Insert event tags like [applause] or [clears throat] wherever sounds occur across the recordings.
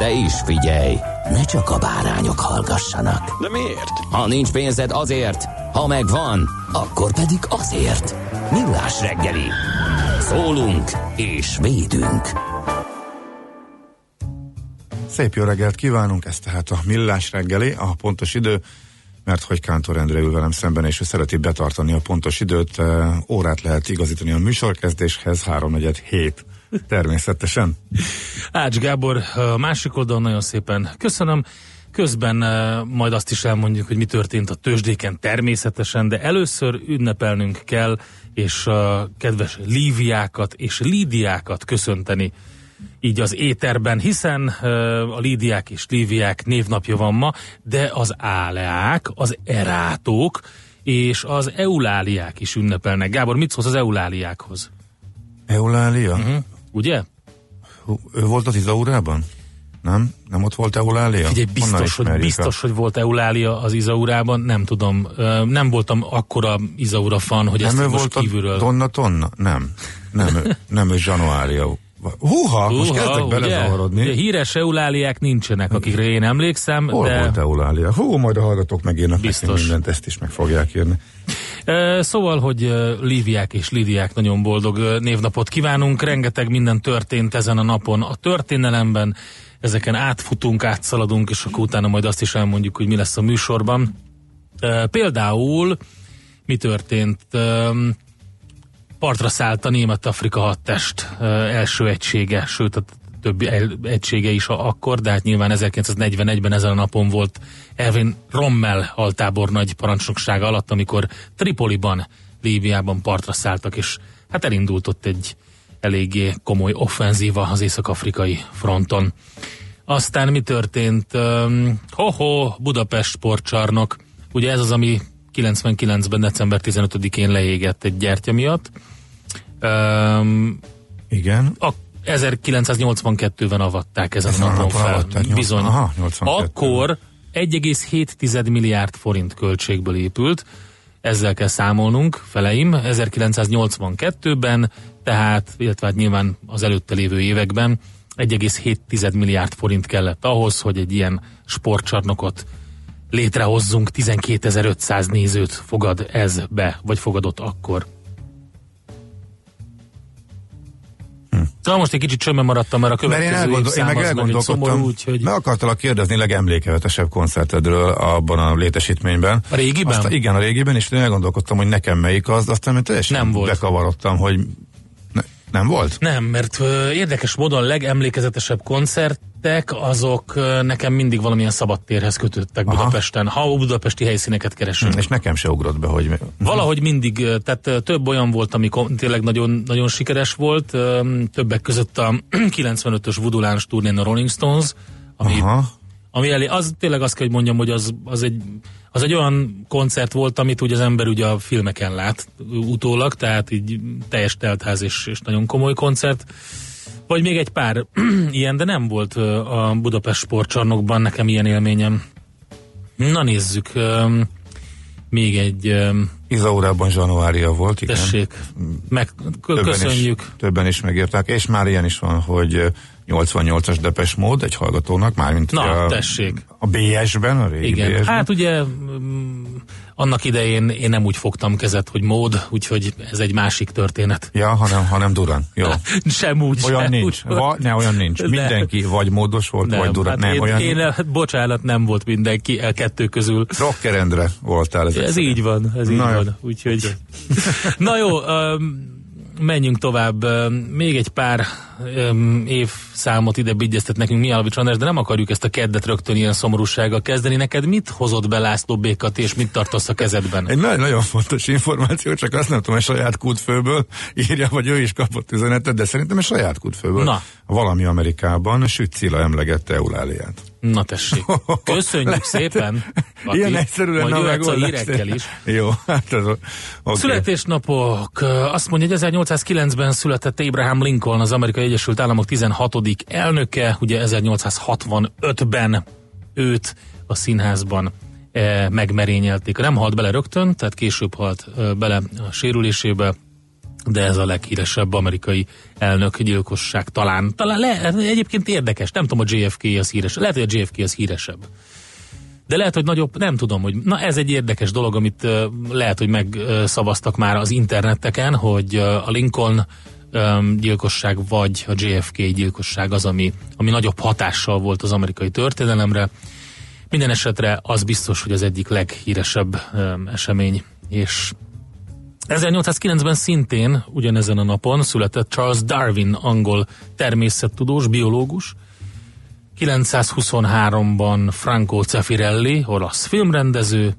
De is figyelj, ne csak a bárányok hallgassanak. De miért? Ha nincs pénzed azért, ha megvan, akkor pedig azért. Millás reggeli. Szólunk és védünk. Szép jó reggelt kívánunk, ez tehát a Millás reggeli, a pontos idő, mert hogy Kántor Endre ül velem szemben, és ő szereti betartani a pontos időt, órát lehet igazítani a műsorkezdéshez, 347 természetesen. Ács Gábor, a másik oldalon nagyon szépen köszönöm. Közben uh, majd azt is elmondjuk, hogy mi történt a tőzsdéken természetesen, de először ünnepelnünk kell, és a kedves Líviákat és Lídiákat köszönteni így az éterben, hiszen uh, a Lídiák és Líviák névnapja van ma, de az Áleák, az Erátók és az Euláliák is ünnepelnek. Gábor, mit szólsz az Euláliákhoz? Eulália? Uh-huh. Ugye? Ő volt az Izaurában? Nem? Nem ott volt Eulália? Figyelj, biztos, hogy, biztos hogy volt Eulália az Izaurában, nem tudom. Nem voltam akkora Izaura fan, hogy ezt Nem ő most volt kívülről... Donna Tonna? Nem. Nem, nem ő Januária. Húha, most kezdek belezavarodni. Ugye, híres euláliák nincsenek, akikre én emlékszem, Hol de volt Eulália? Hú, majd a hallgatók megírnak Biztos. mindent, ezt is meg fogják írni. Szóval, hogy Líviák és Lidiák nagyon boldog névnapot kívánunk. Rengeteg minden történt ezen a napon a történelemben. Ezeken átfutunk, átszaladunk, és akkor utána majd azt is elmondjuk, hogy mi lesz a műsorban. Például mi történt? Partra szállt a német-afrika hadtest első egysége, sőt a többi egysége is akkor, de hát nyilván 1941-ben ezen a napon volt Erwin Rommel altábornagy parancsnoksága alatt, amikor Tripoliban, Líbiában partra szálltak, és hát elindult ott egy eléggé komoly offenzíva az észak-afrikai fronton. Aztán mi történt? Ho-ho, Budapest sportcsarnok. Ugye ez az, ami 99-ben, december 15-én leégett egy gyertya miatt. Öm, Igen. a 1982-ben avatták ezen Ezen a napon fel. avatták, Bizony. aha, 82-ben. Akkor 1,7 milliárd forint költségből épült, ezzel kell számolnunk, feleim, 1982-ben, tehát, illetve hát nyilván az előtte lévő években 1,7 milliárd forint kellett ahhoz, hogy egy ilyen sportcsarnokot létrehozzunk, 12.500 nézőt fogad ez be, vagy fogadott akkor. Szóval most egy kicsit csömmel maradtam, mert a Mert én, következő elgondol, én meg elgondolkodtam, szomorú, úgyhogy meg akartalak kérdezni legemlékezetesebb koncertedről abban a létesítményben. A régiben? Aztán, igen, a régiben, és én elgondolkodtam, hogy nekem melyik az, aztán én teljesen Nem volt. bekavarodtam, hogy ne, nem volt? Nem, mert ö, érdekes módon a legemlékezetesebb koncertek, azok nekem mindig valamilyen szabadtérhez kötődtek Aha. Budapesten, ha budapesti helyszíneket keresünk. És nekem se ugrott be, hogy... Valahogy mindig, tehát több olyan volt, ami tényleg nagyon, nagyon sikeres volt, többek között a [clears throat] 95-ös Voodoo turnén a Rolling Stones, ami, Aha. ami elé, az tényleg azt kell, hogy mondjam, hogy az, az, egy, az egy olyan koncert volt, amit ugye az ember ugye a filmeken lát utólag, tehát így teljes teltház és, és nagyon komoly koncert. Vagy még egy pár [clears throat] ilyen, de nem volt a Budapest sportcsarnokban nekem ilyen élményem. Na nézzük, még egy, Izaurában Januária volt, igen. tessék, meg, kö- Többen köszönjük. Is, többen is megírták, és már ilyen is van, hogy 88-as depes mód egy hallgatónak, mármint Na, a, tessék. a BS-ben, a régi Igen, BS-ben. hát ugye annak idején én nem úgy fogtam kezet, hogy mód, úgyhogy ez egy másik történet. Ja, hanem, hanem Durán. Jó. [laughs] Sem úgy, Olyan sem nincs. Úgy, Va, ne, olyan nincs. Mindenki vagy módos volt, nem, vagy Durán. hát nem, én, olyan én, nincs. bocsánat, nem volt mindenki a kettő közül. Rockerendre voltál Ez szerint. így van, ez így Na jó. van. Úgyhogy... [laughs] Na jó, um, menjünk tovább. Még egy pár um, évszámot ide bigyeztet nekünk Mialovics András, de nem akarjuk ezt a keddet rögtön ilyen szomorúsággal kezdeni. Neked mit hozott be László Békat, és mit tartasz a kezedben? Egy nagyon, nagyon fontos információ, csak azt nem tudom, hogy saját kútfőből írja, vagy ő is kapott üzenetet, de szerintem egy saját kútfőből. Na. Valami Amerikában Süt Cilla emlegette Euláliát. Na tessék. [laughs] Köszönjük szépen. Kati. Ilyen egyszerű lenne a megoldás. is. Jó, hát ez okay. Születésnapok. Azt mondja, hogy 1809-ben született Abraham Lincoln, az Amerikai Egyesült Államok 16. elnöke, ugye 1865-ben őt a színházban eh, megmerényelték. Nem halt bele rögtön, tehát később halt eh, bele a sérülésébe, de ez a leghíresebb amerikai elnök gyilkosság talán. Talán le, egyébként érdekes, nem tudom, a JFK az híres. Lehet, hogy a JFK az híresebb. De lehet, hogy nagyobb, nem tudom, hogy na ez egy érdekes dolog, amit uh, lehet, hogy megszavaztak már az interneteken, hogy uh, a Lincoln um, gyilkosság vagy a JFK gyilkosság az, ami, ami nagyobb hatással volt az amerikai történelemre. Minden esetre az biztos, hogy az egyik leghíresebb um, esemény, és 1809-ben szintén ugyanezen a napon született Charles Darwin, angol természettudós, biológus, 923-ban Franco Zeffirelli, olasz filmrendező,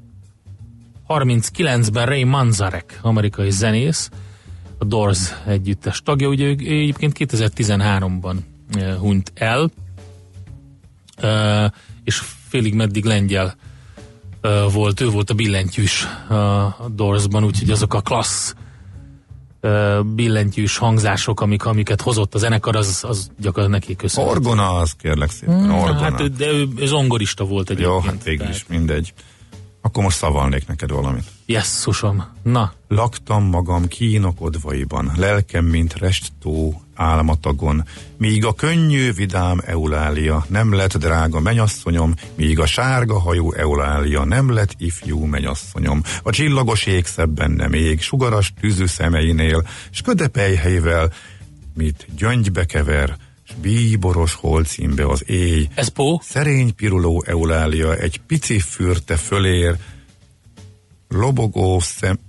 39-ben Ray Manzarek, amerikai zenész, a Doors együttes tagja, ugye ő egyébként 2013-ban eh, hunyt el, eh, és félig meddig lengyel volt, ő volt a billentyűs eh, a Doorsban, úgyhogy azok a klassz billentyűs hangzások, amik, amiket hozott a zenekar, az, az gyakorlatilag neki köszönhető. Orgona az, kérlek szépen, orgona. Hát, de ő zongorista volt egyébként. Jó, hát végül is mindegy. Akkor most szavalnék neked valamit. Jesszusom. Na, Laktam magam kínok odvaiban, lelkem, mint resttó álmatagon, míg a könnyű, vidám Eulália nem lett drága menyasszonyom, míg a sárga hajú Eulália nem lett ifjú menyasszonyom. A csillagos ég szebben nem ég, sugaras tűzű szemeinél, s ködepelyhelyvel, mit gyöngybe kever, s bíboros holcímbe az éj, ez Pó? Szerény piruló Eulália egy pici fürte fölér, lobogó szem...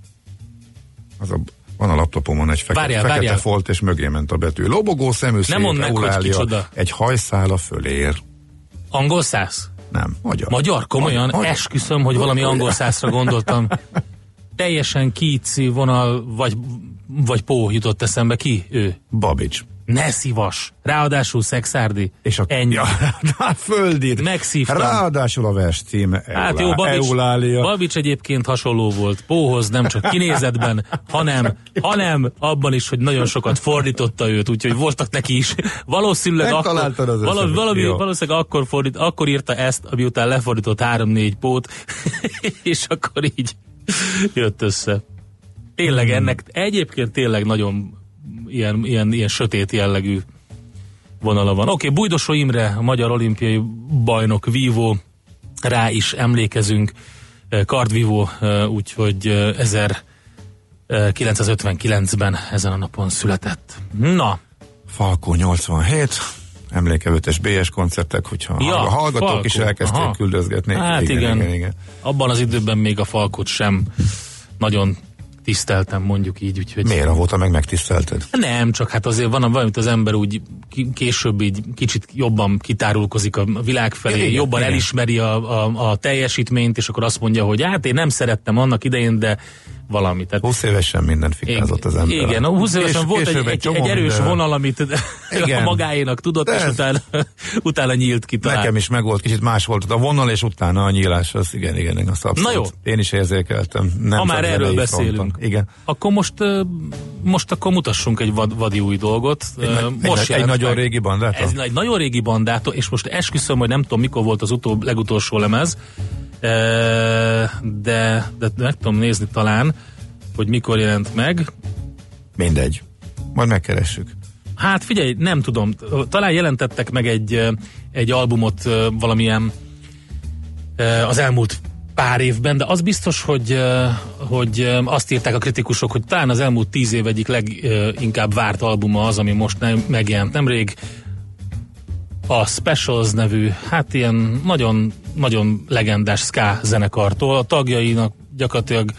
Az a, van a laptopomon egy fekete, Várjál, fekete várjál. folt, és mögé ment a betű. Lobogó szemű szép mondd meg, hogy kicsoda. egy hajszála fölér. Angol száz? Nem, magyar. Magyar? Komolyan? Magyar. Esküszöm, hogy valami angol százra gondoltam. [laughs] Teljesen kíci vonal, vagy, vagy Pó jutott eszembe. Ki? Ő. Babics. Ne szívas. Ráadásul szexárdi. És a, Ennyi. Ja, hát földít. Megszívtam. Ráadásul a vers Eulá, Hát jó, Babics, Eulália. Babics egyébként hasonló volt Póhoz, nem csak kinézetben, [laughs] hanem, hanem abban is, hogy nagyon sokat fordította őt, úgyhogy voltak neki is. Valószínűleg akkor, valami, valami, valószínűleg akkor, fordít, akkor írta ezt, ami után lefordított három-négy pót, [laughs] és akkor így jött össze. Tényleg Hmm. ennek egyébként tényleg nagyon ilyen, ilyen, ilyen sötét jellegű vonala van. Oké, okay, Bújdosó Imre, a magyar olimpiai bajnok vívó, rá is emlékezünk, eh, kardvívó, eh, úgyhogy eh, 1959-ben ezen a napon született. Na, Falkó 87, emlékevetes BS koncertek, hogyha Ja, a hallgatók Falkó, is elkezdték aha. küldözgetni. hát igen, igen, igen, igen. abban az időben még a Falkot sem nagyon tiszteltem, mondjuk így, úgyhogy... Miért avóta meg megtisztelted? Nem, csak hát azért van valamit az ember úgy később így kicsit jobban kitárulkozik a világ felé, Igen, jobban igen. elismeri a, a, a teljesítményt, és akkor azt mondja, hogy hát én nem szerettem annak idején, de valami. Tehát 20 évesen mindent fikázott az ember. igen, a 20 évesen volt egy, egy, egy erős minden. vonal, amit [laughs] Igen. a magáénak tudott, De és utána, [laughs] utána nyílt ki talán. Nekem is meg volt, kicsit más volt a vonal, és utána a nyílás, az igen, igen, igen az abszolút. Na jó. Én is érzékeltem. Nem Ha már erről beszélünk, fronton. Igen. akkor most, most akkor mutassunk egy vad, vadi új dolgot. Egy, Ö, egy, egy, nagyon régi bandát. Ez egy nagyon régi bandától, és most esküszöm, hogy nem tudom, mikor volt az utóbb, legutolsó lemez, de, de meg tudom nézni talán, hogy mikor jelent meg. Mindegy. Majd megkeressük. Hát figyelj, nem tudom, talán jelentettek meg egy, egy albumot valamilyen az elmúlt pár évben, de az biztos, hogy, hogy azt írták a kritikusok, hogy talán az elmúlt tíz év egyik leginkább várt albuma az, ami most nem, megjelent nemrég. A Specials nevű, hát ilyen nagyon, nagyon legendás ska zenekartól. A tagjainak gyakorlatilag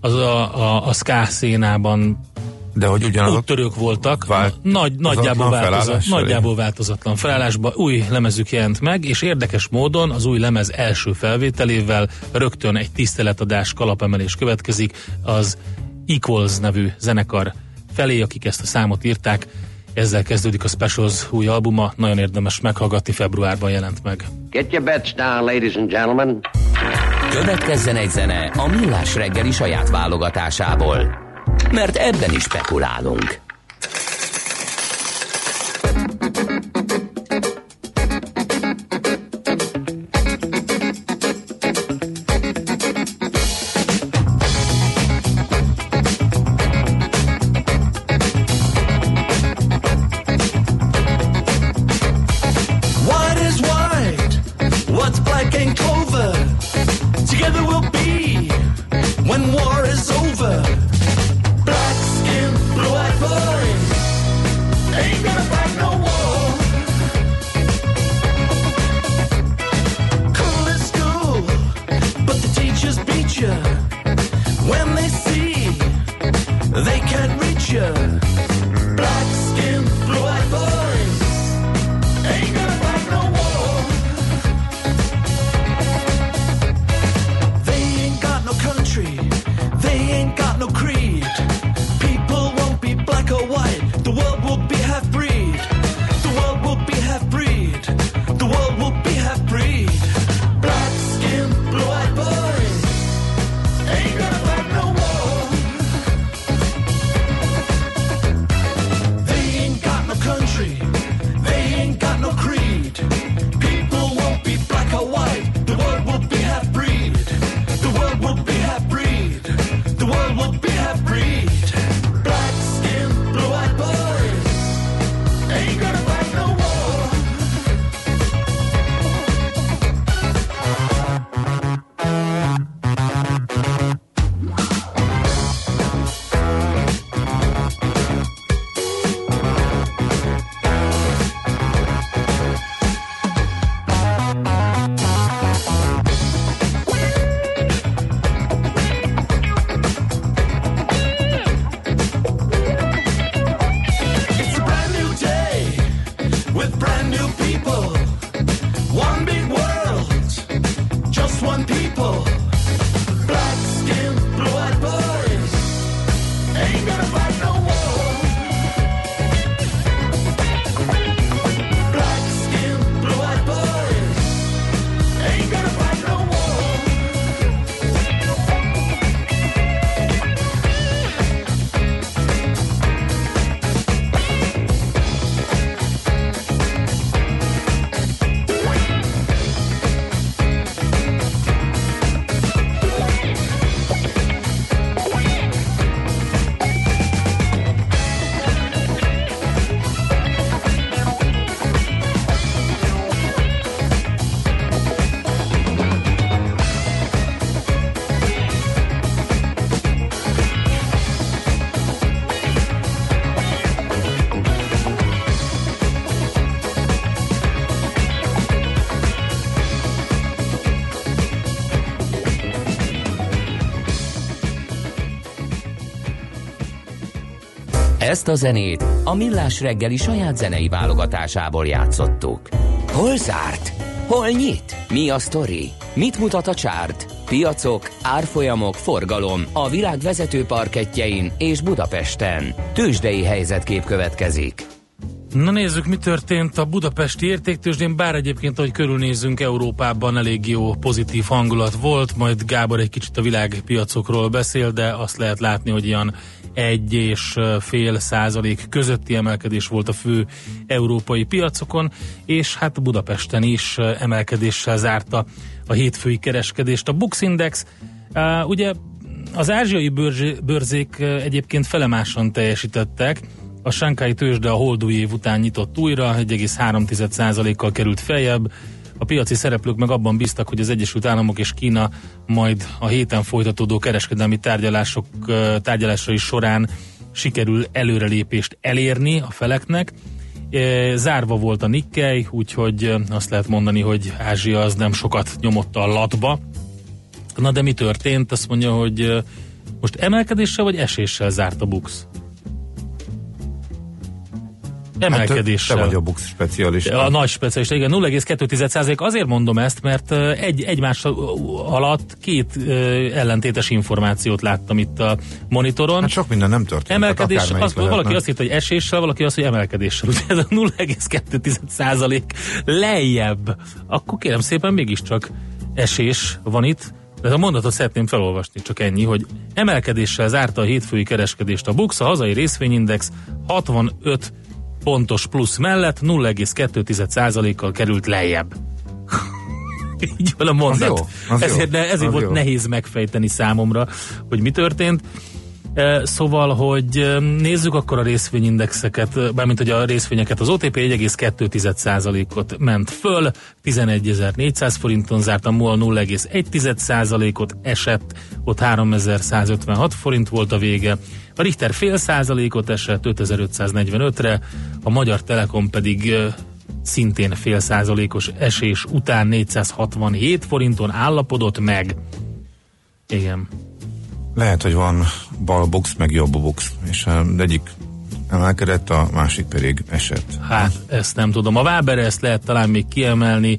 az a, a, a ska szénában de hogy ugyanaz úttörők voltak, vált, nagy, nagyjából, változat, nagyjából változatlan felállásban új lemezük jelent meg, és érdekes módon az új lemez első felvételével rögtön egy tiszteletadás kalapemelés következik az Equals nevű zenekar felé, akik ezt a számot írták. Ezzel kezdődik a Specials új albuma, nagyon érdemes meghallgatni, februárban jelent meg. Get your bets down, ladies and gentlemen. Következzen egy zene a Millás reggeli saját válogatásából mert ebben is spekulálunk. Ezt a zenét a Millás reggeli saját zenei válogatásából játszottuk. Hol zárt? Hol nyit? Mi a sztori? Mit mutat a csárt? Piacok, árfolyamok, forgalom a világ vezető parketjein és Budapesten. Tősdei helyzetkép következik. Na nézzük, mi történt a budapesti értéktősdén, bár egyébként, ahogy körülnézzünk Európában, elég jó pozitív hangulat volt, majd Gábor egy kicsit a világpiacokról beszél, de azt lehet látni, hogy ilyen egy és fél százalék közötti emelkedés volt a fő európai piacokon, és hát Budapesten is emelkedéssel zárta a hétfői kereskedést. A Bux Index ugye az ázsiai bőrzék egyébként felemásan teljesítettek, A Sánkai tőzsde a holdúj év után nyitott újra, 1,3%-kal került feljebb. A piaci szereplők meg abban bíztak, hogy az Egyesült Államok és Kína majd a héten folytatódó kereskedelmi tárgyalások tárgyalásai során sikerül előrelépést elérni a feleknek. Zárva volt a Nikkei, úgyhogy azt lehet mondani, hogy Ázsia az nem sokat nyomott a latba. Na de mi történt? Azt mondja, hogy most emelkedéssel vagy eséssel zárt a BUX? Emelkedéssel. Hát te vagy a BUX specialista. A nagy specialista, igen, 0,2% azért mondom ezt, mert egy, egymás alatt két ellentétes információt láttam itt a monitoron. Hát sok minden nem történt. Emelkedés, az, valaki azt írta, hogy eséssel, valaki azt, hogy emelkedéssel. [laughs] Ugye ez a 0,2% lejjebb. Akkor kérem szépen mégiscsak esés van itt. De a mondatot szeretném felolvasni, csak ennyi, hogy emelkedéssel zárta a hétfői kereskedést a BUX, a hazai részvényindex 65 pontos plusz mellett 0,2%-kal került lejjebb. [laughs] Így van a mondat. Az jó, az ezért jó, ezért az volt jó. nehéz megfejteni számomra, hogy mi történt. Szóval, hogy nézzük akkor a részvényindexeket, bármint hogy a részvényeket, az OTP 1,2%-ot ment föl, 11.400 forinton zárt, a MOL 0,1%-ot esett, ott 3156 forint volt a vége, a Richter fél százalékot esett 5545-re, a Magyar Telekom pedig szintén fél százalékos esés után 467 forinton állapodott meg. Igen. Lehet, hogy van bal box, meg jobb box, és egyik emelkedett, a másik pedig esett. Hát, ezt nem tudom. A Waber ezt lehet talán még kiemelni.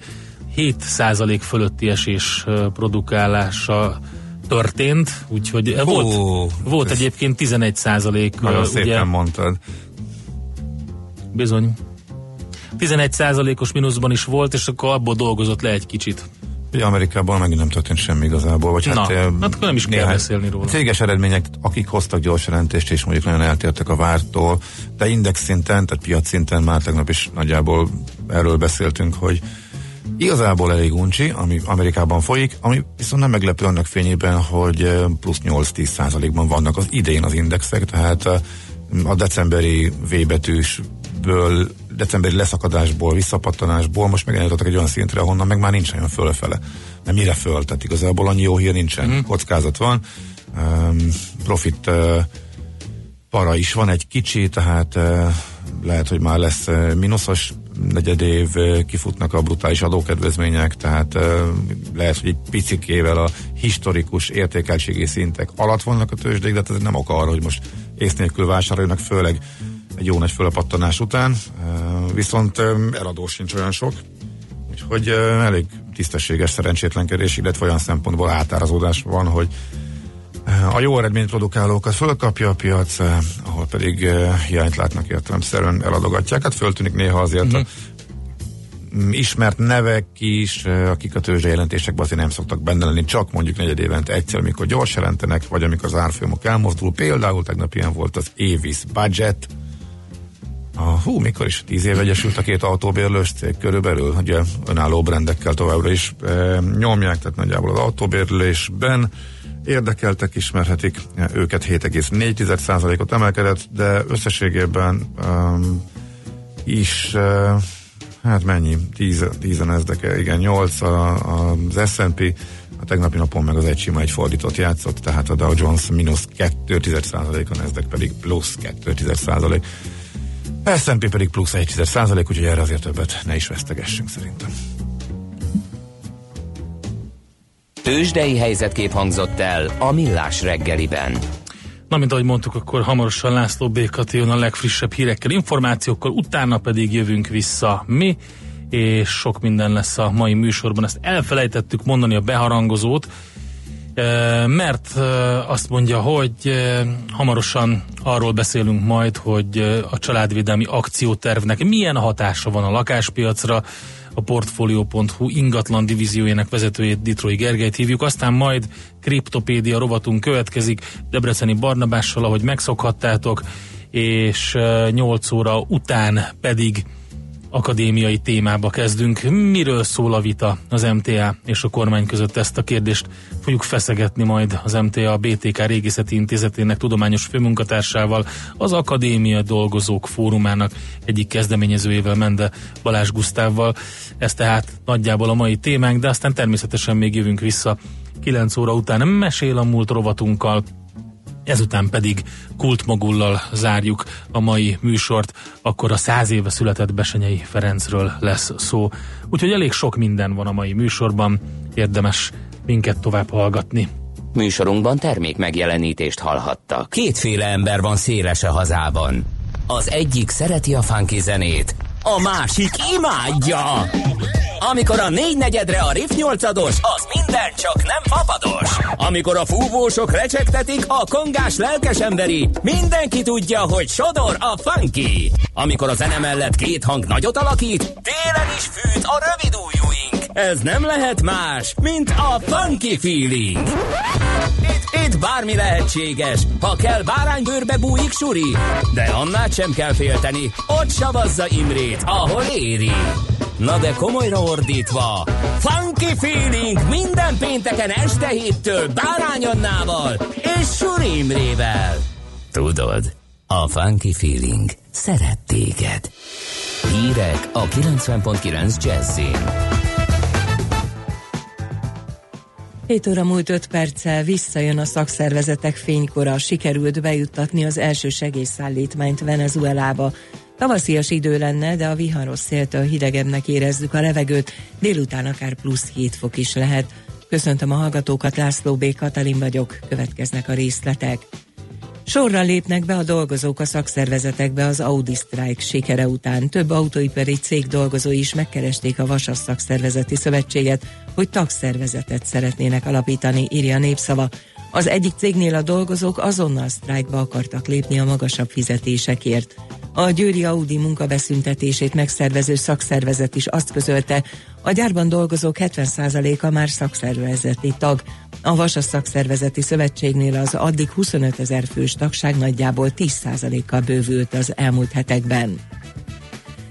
7% fölötti esés produkálása történt, úgyhogy Hú, volt, volt egyébként 11 százalék. Nagyon ugye, szépen mondtad. Bizony. 11 százalékos mínuszban is volt, és akkor abból dolgozott le egy kicsit. Ugye Amerikában megint nem történt semmi igazából. Vagy Na, hát, hát nem is kell beszélni róla. Céges eredmények, akik hoztak gyors jelentést, és mondjuk nagyon eltértek a vártól, de index szinten, tehát piac szinten már tegnap is nagyjából erről beszéltünk, hogy igazából elég uncsi, ami Amerikában folyik, ami viszont nem meglepő annak fényében, hogy plusz 8-10 százalékban vannak az idén az indexek, tehát a decemberi V betűsből decemberi leszakadásból, visszapattanásból most meg eljutottak egy olyan szintre, ahonnan meg már nincs olyan fölfele. Nem mire föl, tehát igazából annyi jó hír nincsen. Mm. Kockázat van, um, profit uh, para is van egy kicsi, tehát uh, lehet, hogy már lesz uh, mínuszos negyedév, uh, kifutnak a brutális adókedvezmények, tehát lehet, hogy egy picikével a historikus értékeltségi szintek alatt vannak a tőzsdék, de ez nem ok arra, hogy most ész nélkül vásároljanak, főleg egy jó nagy fölapattanás után, viszont eladó sincs olyan sok, úgyhogy elég tisztességes szerencsétlenkedés, illetve olyan szempontból átárazódás van, hogy a jó eredményt produkálókat fölkapja a piac, ahol pedig hiányt látnak értelemszerűen eladogatják. Hát föltűnik néha azért uh-huh. a mhm. ismert nevek is, akik a tőzsde jelentésekben azért nem szoktak benne lenni, csak mondjuk negyed évente egyszer, amikor gyors jelentenek, vagy amikor az árfolyamok elmozdul. Például tegnap ilyen volt az Avis Budget, a, hú, mikor is, tíz év egyesült a két autóbérlős cég körülbelül, ugye önálló brendekkel továbbra is e, nyomják, tehát nagyjából az autóbérlésben érdekeltek ismerhetik, őket 7,4%-ot emelkedett, de összességében um, is uh, hát mennyi, 10, 10 ezdeke, igen, 8 a, az S&P, a tegnapi napon meg az egy sima egy fordított játszott, tehát a Dow Jones mínusz 2,1%-on, ezdek pedig plusz 2,1%. S&P pedig plusz 1 százalék, úgyhogy erre azért többet ne is vesztegessünk szerintem. Tőzsdei helyzetkép hangzott el a Millás reggeliben. Na, mint ahogy mondtuk, akkor hamarosan László Békati jön a legfrissebb hírekkel, információkkal, utána pedig jövünk vissza mi, és sok minden lesz a mai műsorban. Ezt elfelejtettük mondani a beharangozót, mert azt mondja, hogy hamarosan arról beszélünk majd, hogy a családvédelmi akciótervnek milyen hatása van a lakáspiacra, a Portfolio.hu ingatlan divíziójának vezetőjét Ditrói Gergelyt hívjuk, aztán majd kriptopédia rovatunk következik Debreceni Barnabással, ahogy megszokhattátok, és 8 óra után pedig akadémiai témába kezdünk. Miről szól a vita az MTA és a kormány között ezt a kérdést fogjuk feszegetni majd az MTA a BTK Régészeti Intézetének tudományos főmunkatársával, az Akadémia Dolgozók Fórumának egyik kezdeményezőjével, Mende Balázs Gusztávval. Ez tehát nagyjából a mai témánk, de aztán természetesen még jövünk vissza 9 óra után mesél a múlt rovatunkkal, ezután pedig kultmogullal zárjuk a mai műsort, akkor a száz éve született Besenyei Ferencről lesz szó. Úgyhogy elég sok minden van a mai műsorban, érdemes minket tovább hallgatni. Műsorunkban termék megjelenítést hallhattak. Kétféle ember van széles a hazában. Az egyik szereti a funky zenét, a másik imádja. Amikor a négy negyedre a riff nyolcados, az minden csak nem papados. Amikor a fúvósok recsegtetik, a kongás lelkes emberi, mindenki tudja, hogy sodor a funky. Amikor a zene mellett két hang nagyot alakít, télen is fűt a rövid ujjúink. Ez nem lehet más, mint a funky feeling. Itt, itt bármi lehetséges, ha kell báránybőrbe bújik suri, de annál sem kell félteni, ott savazza Imrét, ahol éri. Na de komolyra ordítva, Funky Feeling minden pénteken este héttől Bárány és Suri Imrével. Tudod, a Funky Feeling szeret téged. Hírek a 90.9 Jazzin. 7 óra múlt 5 perccel visszajön a szakszervezetek fénykora, sikerült bejuttatni az első segélyszállítmányt Venezuelába. Tavaszias idő lenne, de a viharos széltől hidegebbnek érezzük a levegőt, délután akár plusz 7 fok is lehet. Köszöntöm a hallgatókat, László B. Katalin vagyok, következnek a részletek. Sorra lépnek be a dolgozók a szakszervezetekbe az Audi Strike sikere után. Több autóipari cég dolgozói is megkeresték a Vasas Szakszervezeti Szövetséget, hogy tagszervezetet szeretnének alapítani, írja a népszava. Az egyik cégnél a dolgozók azonnal sztrájkba akartak lépni a magasabb fizetésekért. A Győri Audi munkabeszüntetését megszervező szakszervezet is azt közölte, a gyárban dolgozók 70%-a már szakszervezeti tag. A Vasas Szakszervezeti Szövetségnél az addig 25 ezer fős tagság nagyjából 10%-kal bővült az elmúlt hetekben.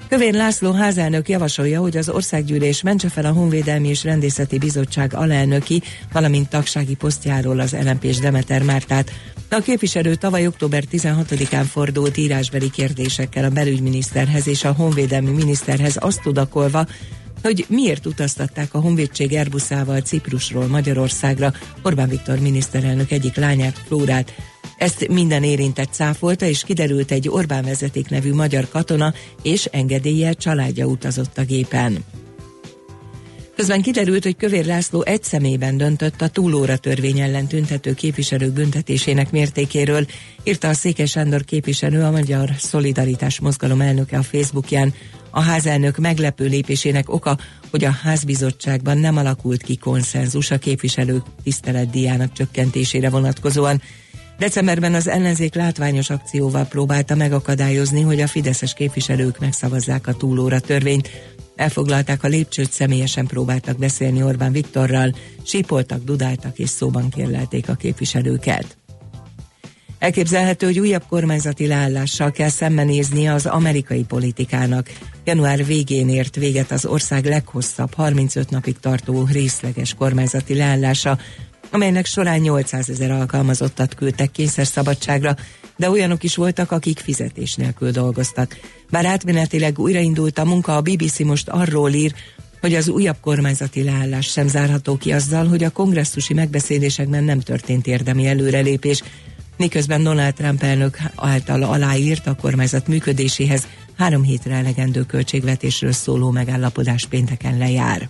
Kövér László házelnök javasolja, hogy az országgyűlés mentse fel a Honvédelmi és Rendészeti Bizottság alelnöki, valamint tagsági posztjáról az LMP Demeter Mártát. A képviselő tavaly október 16-án fordult írásbeli kérdésekkel a belügyminiszterhez és a honvédelmi miniszterhez azt tudakolva, hogy miért utaztatták a honvédség Airbusával Ciprusról Magyarországra Orbán Viktor miniszterelnök egyik lányát, Flórát. Ezt minden érintett cáfolta, és kiderült egy Orbán vezeték nevű magyar katona és engedéllyel családja utazott a gépen. Közben kiderült, hogy Kövér László egy szemében döntött a túlóra törvény ellen tüntető képviselők büntetésének mértékéről, írta a Székely Sándor képviselő a Magyar Szolidaritás Mozgalom elnöke a Facebookján. A házelnök meglepő lépésének oka, hogy a házbizottságban nem alakult ki konszenzus a képviselők tiszteletdíjának csökkentésére vonatkozóan. Decemberben az ellenzék látványos akcióval próbálta megakadályozni, hogy a fideszes képviselők megszavazzák a túlóra törvényt. Elfoglalták a lépcsőt, személyesen próbáltak beszélni Orbán Viktorral, sípoltak, dudáltak és szóban kérlelték a képviselőket. Elképzelhető, hogy újabb kormányzati leállással kell szembenéznie az amerikai politikának. Január végén ért véget az ország leghosszabb, 35 napig tartó részleges kormányzati leállása, amelynek során 800 ezer alkalmazottat küldtek kényszerszabadságra, de olyanok is voltak, akik fizetés nélkül dolgoztak. Bár átmenetileg újraindult a munka, a BBC most arról ír, hogy az újabb kormányzati leállás sem zárható ki azzal, hogy a kongresszusi megbeszélésekben nem történt érdemi előrelépés, miközben Donald Trump elnök által aláírt a kormányzat működéséhez három hétre elegendő költségvetésről szóló megállapodás pénteken lejár.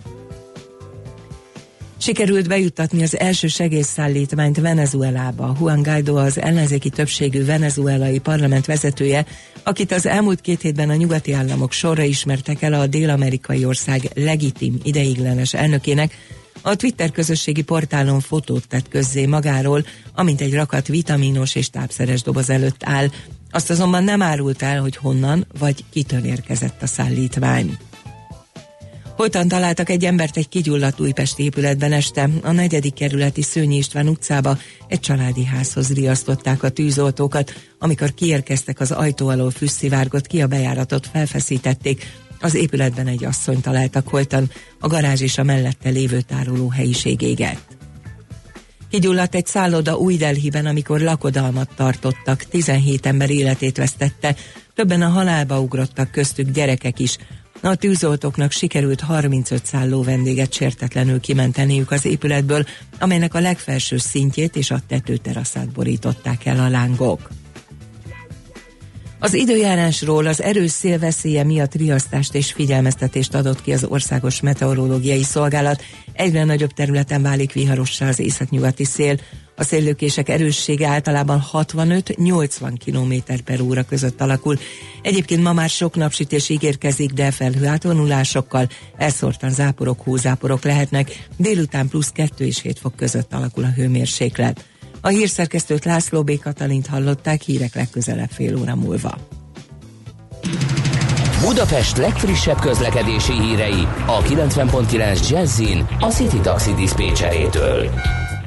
Sikerült bejuttatni az első segélyszállítmányt Venezuelába. Juan Guaido az ellenzéki többségű venezuelai parlament vezetője, akit az elmúlt két hétben a nyugati államok sorra ismertek el a dél-amerikai ország legitim ideiglenes elnökének, a Twitter közösségi portálon fotót tett közzé magáról, amint egy rakat vitaminos és tápszeres doboz előtt áll. Azt azonban nem árult el, hogy honnan vagy kitől érkezett a szállítvány. Holtan találtak egy embert egy kigyulladt újpesti épületben este. A negyedik kerületi Szőnyi István utcába egy családi házhoz riasztották a tűzoltókat. Amikor kiérkeztek az ajtó alól füsszivárgott ki, a bejáratot felfeszítették. Az épületben egy asszony találtak holtan, a garázs és a mellette lévő tároló helyiség égett. Kigyulladt egy szálloda új Delhiben, amikor lakodalmat tartottak, 17 ember életét vesztette, többen a halálba ugrottak, köztük gyerekek is. A tűzoltóknak sikerült 35 szálló vendéget sértetlenül kimenteniük az épületből, amelynek a legfelső szintjét és a tetőteraszát borították el a lángok. Az időjárásról az erős szélveszélye miatt riasztást és figyelmeztetést adott ki az Országos Meteorológiai Szolgálat. Egyre nagyobb területen válik viharossá az északnyugati szél. A széllökések erőssége általában 65-80 km per óra között alakul. Egyébként ma már sok napsütés ígérkezik, de felhő átvonulásokkal elszórtan záporok, hózáporok lehetnek. Délután plusz 2 és 7 fok között alakul a hőmérséklet. A hírszerkesztőt László B. Katalint hallották hírek legközelebb fél óra múlva. Budapest legfrissebb közlekedési hírei a 90.9 Jazzin a City Taxi Dispécsejétől.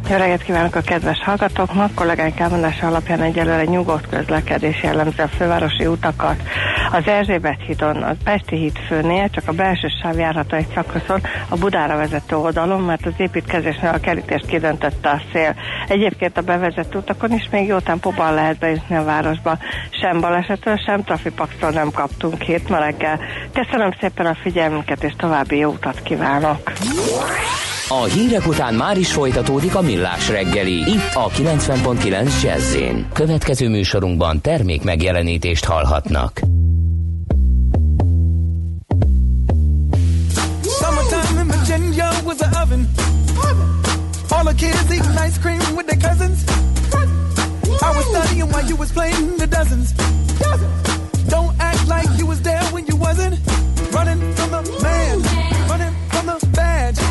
Jó reggelt kívánok a kedves hallgatóknak! Kollégánk elmondása alapján egyelőre nyugodt közlekedés jellemző a fővárosi utakat. Az Erzsébet hídon, a Pesti híd főnél csak a belső sáv járható egy szakaszon a Budára vezető oldalon, mert az építkezésnél a kerítést kidöntötte a szél. Egyébként a bevezető utakon is még jó tempóban lehet bejutni a városba. Sem balesetről, sem trafipaxtól nem kaptunk hét ma reggel. Köszönöm szépen a figyelmünket, és további jó utat kívánok! A hírek után már is folytatódik a millás reggeli, itt a 90.9 jazz Következő műsorunkban termék megjelenítést hallhatnak. All the kids eating ice cream with their cousins. I was studying while you was playing the dozens. Don't act like you was there when you wasn't. Running from the man, running from the badge.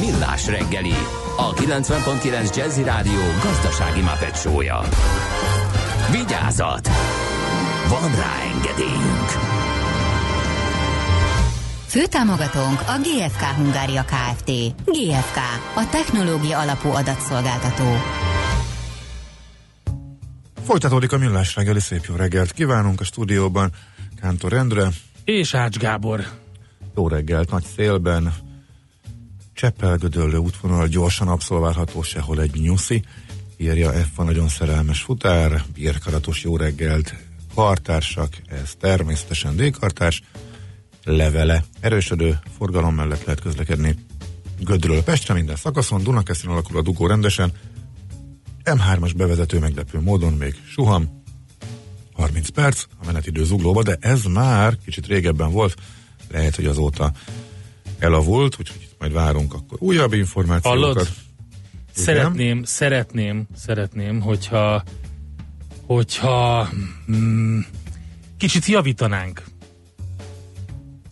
Millás reggeli, a 90.9 Jazzy Rádió gazdasági mapetsója. Vigyázat! Van rá engedélyünk! Főtámogatónk a GFK Hungária Kft. GFK, a technológia alapú adatszolgáltató. Folytatódik a millás reggeli, szép jó reggelt kívánunk a stúdióban. Kántor Endre, És Ács Gábor. jó reggelt, nagy szélben, Cseppel-Gödöllő útvonal gyorsan abszolválható, sehol egy nyuszi, írja F a nagyon szerelmes futár, bírkaratos jó reggelt, kartársak, ez természetesen D-kartárs, levele, erősödő forgalom mellett lehet közlekedni. Gödről Pestre minden szakaszon, Dunakeszin alakul a dugó rendesen, M3-as bevezető meglepő módon még suham, 30 perc a menetidő zuglóba, de ez már kicsit régebben volt, lehet, hogy azóta elavult, úgyhogy majd várunk akkor újabb információkat. Hallod? Igen? Szeretném, szeretném, szeretném, hogyha hogyha mm, kicsit javítanánk.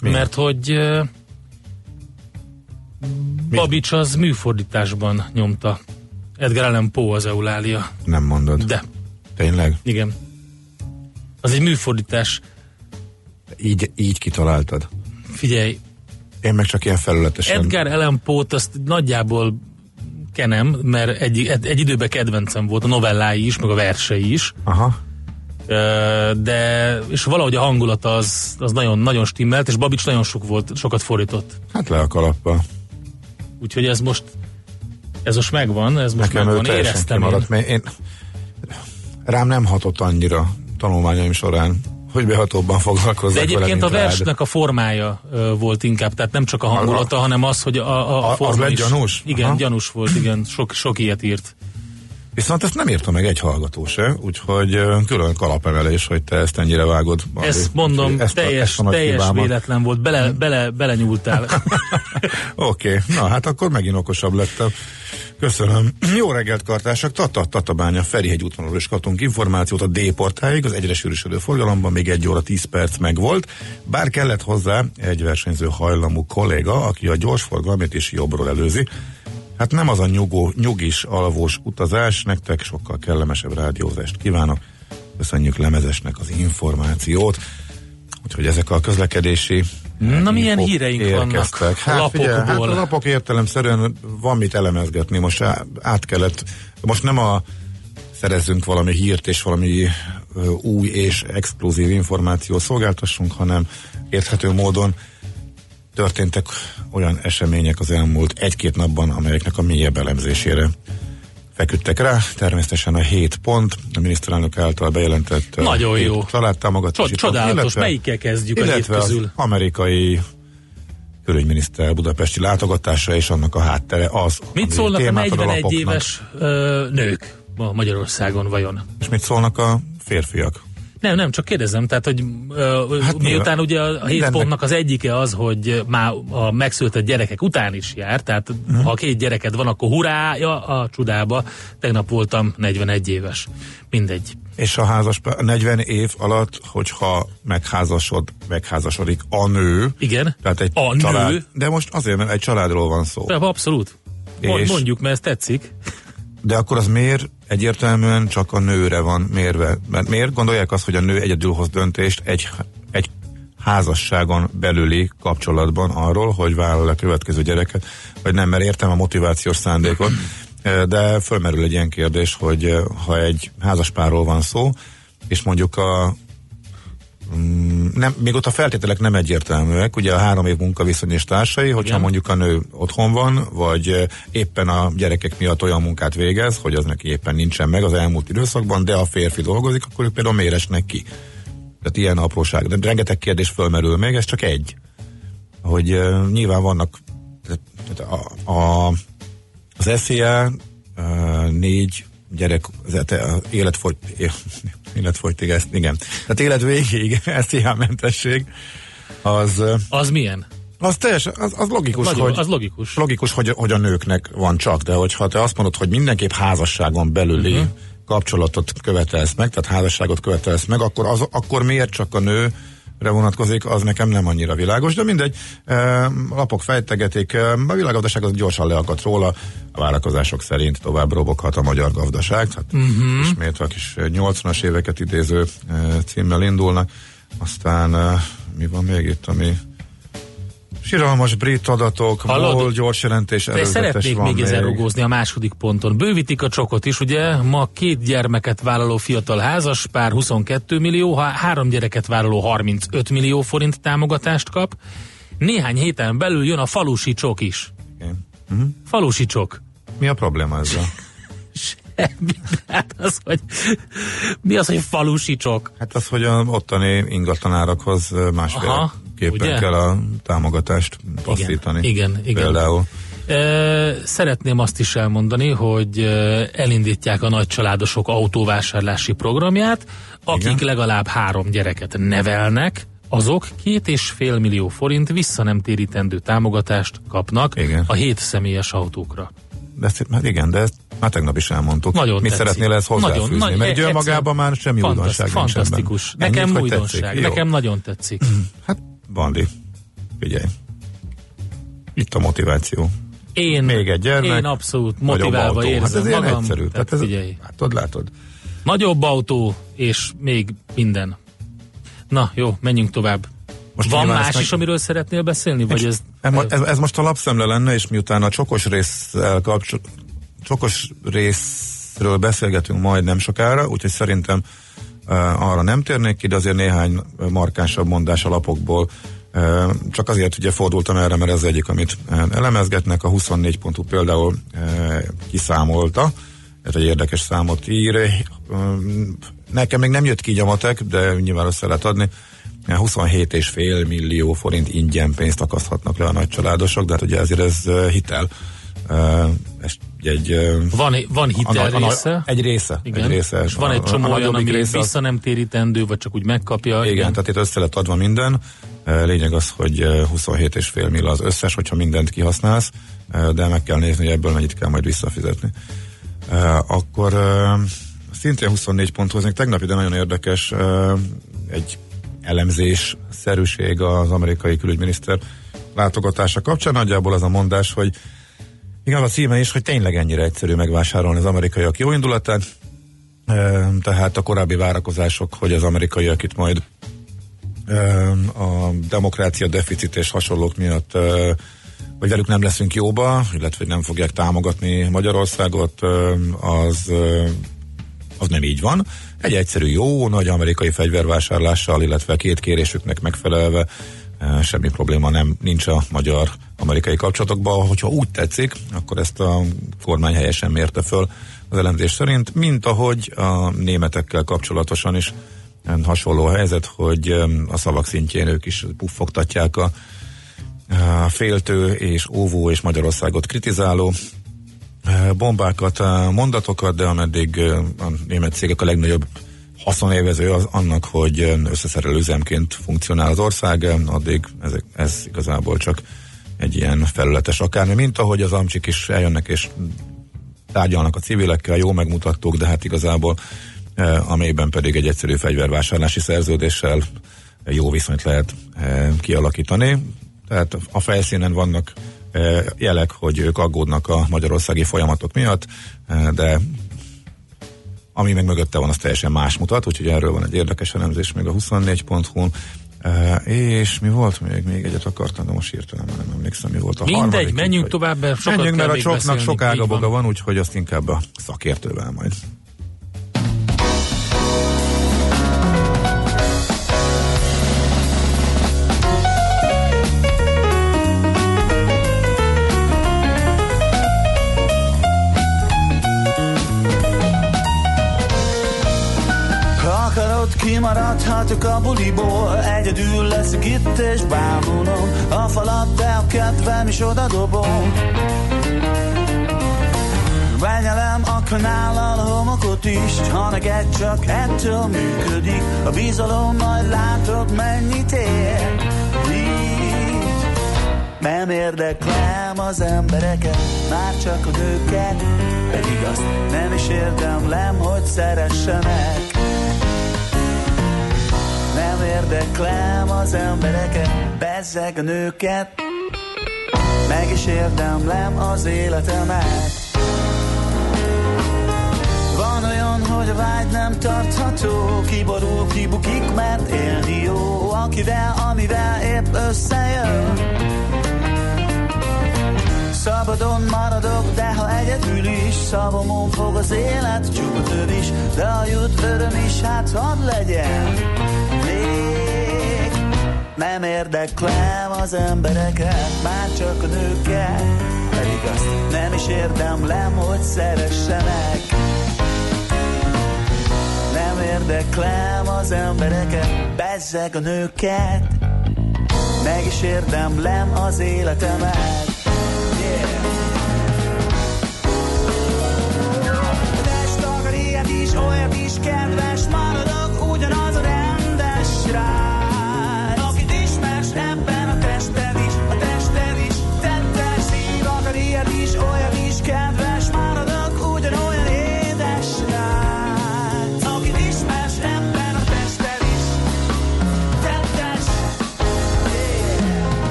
Miért? Mert hogy uh, Babics az műfordításban nyomta. Edgar Allan Poe az Eulália. Nem mondod. De, Tényleg? igen. Az egy műfordítás. Így, így kitaláltad. Figyelj, Én meg csak ilyen felületesen. Edgar Allan Poe-t azt nagyjából kenem, mert egy, egy, egy időben kedvencem volt a novellái is, meg a versei is. Aha. De és valahogy a hangulata az, az nagyon, nagyon stimmelt, és Babics nagyon sok volt, sokat fordított. Hát le a kalappal. Úgyhogy ez most ez most megvan, ez most Nekem megvan, éreztem én. kimaradt, mert én rám nem hatott annyira tanulmányaim során, hogy behatóbban foglalkozzak De egyébként vele, a versnek a formája volt inkább, tehát nem csak a hangulata, hanem az, hogy a, a, A- a az forma lett is. gyanús? Igen, Aha. gyanús volt, igen, sok, sok ilyet írt. Viszont ezt nem írta meg egy hallgató se, úgyhogy külön kalapemelés, hogy te ezt ennyire vágod. Ezt mondom, Úgyhogy ezt a- teljes, ezt a teljes hibámat. véletlen volt, bele, bele, bele nyúltál. [laughs] Oké, okay. na hát akkor megint okosabb lettem. Köszönöm. Jó reggelt, kartársak! Tata, Tatabánya, Ferihegy útvonalról is kaptunk információt a D-portáig, az egyre sűrűsödő forgalomban még egy óra 10 perc meg volt, bár kellett hozzá egy versenyző hajlamú kolléga, aki a gyorsforgalmit is jobbról előzi. Hát nem az a nyugó, nyugis, alvós utazás, nektek sokkal kellemesebb rádiózást kívánok. Köszönjük Lemezesnek az információt. Úgyhogy ezek a közlekedési Na, milyen híreink érkeztek. vannak Hát, lapokból? Figyelj, hát a lapok értelemszerűen van mit elemezgetni. Most át kellett, most nem a szerezzünk valami hírt és valami új és exkluzív információt szolgáltassunk, hanem érthető módon történtek olyan események az elmúlt egy-két napban, amelyeknek a mélyebb elemzésére feküdtek rá. Természetesen a 7 pont, a miniszterelnök által bejelentett ö, Nagyon jó. családtámogatási Csod, csodálatos, illetve- melyikkel kezdjük a hét illetve az közül? amerikai külügyminiszter budapesti látogatása és annak a háttere az. Mit szólnak a témát ad 41 lapoknak. éves ö, nők ma Magyarországon vajon? És mit szólnak a férfiak? Nem, nem, csak kérdezem, tehát, hogy ö, Hát miután ugye a, a hét pontnak az egyike az, hogy már a megszületett gyerekek után is jár, tehát Mhm. ha két gyereked van, akkor hurája a csudába. Tegnap voltam 41 éves. Mindegy. És a házas 40 év alatt, hogyha megházasod, megházasodik a nő, Igen. tehát egy A család, nő? de most azért, mert egy családról van szó. De abszolút. És- Mondjuk, mert ez tetszik. De akkor az miért egyértelműen csak a nőre van mérve? Mert miért gondolják azt, hogy a nő egyedül hoz döntést egy, egy házasságon belüli kapcsolatban arról, hogy vállal a következő gyereket, vagy nem, mert értem a motivációs szándékot, [clears throat] de fölmerül egy ilyen kérdés, hogy eh, ha egy házaspárról van szó, és mondjuk a nem, még ott a feltételek nem egyértelműek, ugye a három év munkaviszony és társai, hogyha Igen. mondjuk a nő otthon van, vagy eh, éppen a gyerekek miatt olyan munkát végez, hogy az neki éppen nincsen meg az elmúlt időszakban, de a férfi dolgozik, akkor ők például miért esnek ki? Tehát ilyen apróság. De rengeteg kérdés fölmerül még, ez csak egy. Hogy uh, nyilván vannak tehát a, a Az SZIA uh, négy gyerek, az a életfogy, [laughs] életfogytig, ezt, igen. Tehát élet végéig [laughs] SZIA mentesség, az, Az milyen? az teljesen, az, az logikus, Nagyon, hogy az logikus. logikus, hogy, hogy a nőknek van csak, de hogyha te azt mondod, hogy mindenképp házasságon belüli uh-huh. kapcsolatot követelsz meg, tehát házasságot követelsz meg, akkor, az, akkor miért csak a nő vonatkozik, az nekem nem annyira világos, de mindegy, lapok fejtegetik, a világgazdaság az gyorsan leakadt róla, a várakozások szerint tovább roboghat a magyar gazdaság, tehát Mhm. uh-huh. ismét a kis 80-as éveket idéző címmel indulnak, aztán mi van még itt, ami Siralmas brit adatok? MOL gyors jelentés előzetes szeretnék van még ezen rugózni a második ponton. Bővítik a csokot is, ugye? Ma két gyermeket vállaló fiatal házas pár 22 millió, ha három gyereket vállaló 35 millió forint támogatást kap. Néhány héten belül jön a falusi csok is. Igen. Falusi csok. Mi a probléma ezzel? Semmi. Hát az, hogy mi az, hogy falusi csok? Hát az, hogy a ottani ingatlanárakhoz Aha, másféleképpen ugye? kell a támogatást passzítani. igen, igen. Például. E, szeretném azt is elmondani, hogy e, elindítják a nagycsaládosok autóvásárlási programját, akik Igen. legalább három gyereket nevelnek, azok két és fél millió forint vissza nem térítendő támogatást kapnak Igen. a hét személyes autókra. De ezt, hát igen, de ezt már tegnap is elmondtuk. Nagyon Mi tetszik. szeretnél ezt hozzáfűzni? Nagyon, nagy- mert egy egyszerűen önmagában már semmi Fantaszt- újdonság. Fantasztikus. Ennyit, Nekem újdonság. tetszik? Jó. Nekem nagyon tetszik. [clears throat] Hát, Bandi, figyelj. Itt a motiváció. Én, Még egy gyermek. én abszolút motiválva autó. érzem hát ez magam. egyszerű. Tehát Tehát ez, figyelj. látod, látod. Nagyobb autó, és még minden. Na, jó, menjünk tovább. Most Van más meg- is, amiről szeretnél beszélni? Vagy ez... Ez, ez, most a lapszemle lenne, és miután a csokos résszel kapcsol, csokos részről beszélgetünk majd nem sokára, úgyhogy szerintem arra nem térnék ki, de azért néhány markánsabb mondás a lapokból. Uh, csak azért ugye fordultam erre, mert ez egyik, amit elemezgetnek. A 24 pontú például kiszámolta, ez egy érdekes számot ír. Nekem még nem jött ki a matek, de nyilván össze lehet adni. 27,5 millió forint ingyen pénzt akaszthatnak le a nagycsaládosok, de hát ugye ezért ez hitel. Egy, Van, van hitel a, a, része? egy része. Igen. Egy része. És van egy A- csomó a olyan, nagyobbik ami része vissza nem térítendő, vagy csak úgy megkapja. igen, igen, tehát itt össze lett adva minden. Lényeg az, hogy uh, 27,5 millió az összes, hogyha mindent kihasználsz, de meg kell nézni, hogy ebből mennyit kell majd visszafizetni. Akkor szintén 24 ponthoz, még tegnap ide nagyon érdekes egy elemzés szerűség az amerikai külügyminiszter látogatása kapcsán. Nagyjából az a mondás, hogy igen, az a címe is, hogy tényleg ennyire egyszerű megvásárolni az amerikaiak jó indulatát, tehát a korábbi várakozások, hogy az amerikaiak itt majd a demokrácia deficit és hasonlók miatt vagy velük nem leszünk jóba, illetve hogy nem fogják támogatni Magyarországot, az, az nem így van. Egy egyszerű jó, nagy amerikai fegyvervásárlással, illetve két kérésüknek megfelelve semmi probléma nem nincs a magyar-amerikai kapcsolatokban. Hogyha úgy tetszik, akkor ezt a kormány helyesen mérte föl az elemzés szerint, mint ahogy a németekkel kapcsolatosan is hasonló a helyzet, hogy a szavak szintjén ők is puffogtatják a, a féltő és óvó és Magyarországot kritizáló bombákat, mondatokat, de ameddig a német cégek a legnagyobb haszonélvező az annak, hogy e, összeszerelő üzemként funkcionál az ország, e, addig ez, ez igazából csak egy ilyen felületes akármi, mint ahogy az amcsik is eljönnek és tárgyalnak a civilekkel, jó megmutattuk, de hát igazából eh, amelyben pedig egy egyszerű fegyvervásárlási szerződéssel jó viszonyt lehet eh, kialakítani. Tehát a felszínen vannak eh, jelek, hogy ők aggódnak a magyarországi folyamatok miatt, de ami meg mögötte van, az teljesen más mutat, úgyhogy erről van egy érdekes elemzés még a 24.hu-n. Uh, és mi volt még? Még egyet akartam, de most hirtelen nem emlékszem, mi volt a Mindegy, harmadik. menjünk úgyhogy- tovább, mert sokat Menjünk, mert a csoknak sok Így ágaboga van. van, úgyhogy azt inkább a szakértővel majd. Kimaradhatok a buliból. Egyedül leszek itt és bámulom. A falat, de a kedvem is oda dobom. Akkor nállal a homokot is, ha neked csak ettől működik, a bizalom majd látod mennyit ér. Így nem érdeklem az embereket, már csak a nőket, pedig azt nem is érdemlem, hogy szeressenek. Nem érdeklem az embereket, bezzeg a nőket, meg is érdemlem az életemet. Van olyan, hogy a vágy nem tartható, kiborul, kibukik, mert élni jó, akivel, amivel épp összejön. Szabadon maradok, de ha egyedül is Szabomon fog az élet, csútőd is De a jut öröm is, hát hadd legyen nem érdeklem az embereket Már csak a nőket. Pedig azt nem is érdemlem, hogy szeressenek. Nem érdeklem az embereket Bezzeg a nőket. Meg is érdemlem az életemet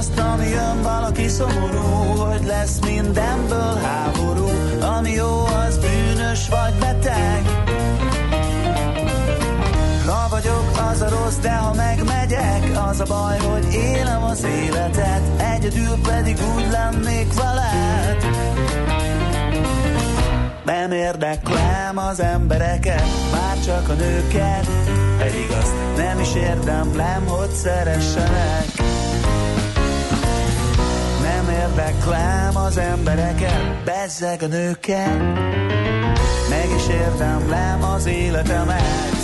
azt, ami jön valaki szomorú Hogy lesz mindenből háború Ami jó, az bűnös vagy beteg Ha vagyok, az a rossz, de ha megmegyek Az a baj, hogy élem az életet Egyedül pedig úgy lennék veled nem érdeklem az embereket, már csak a nőket, pedig azt nem is érdemlem, hogy szeressenek. Érdeklem az embereket, bezzeg a nőket, meg is érdemlem az életemet.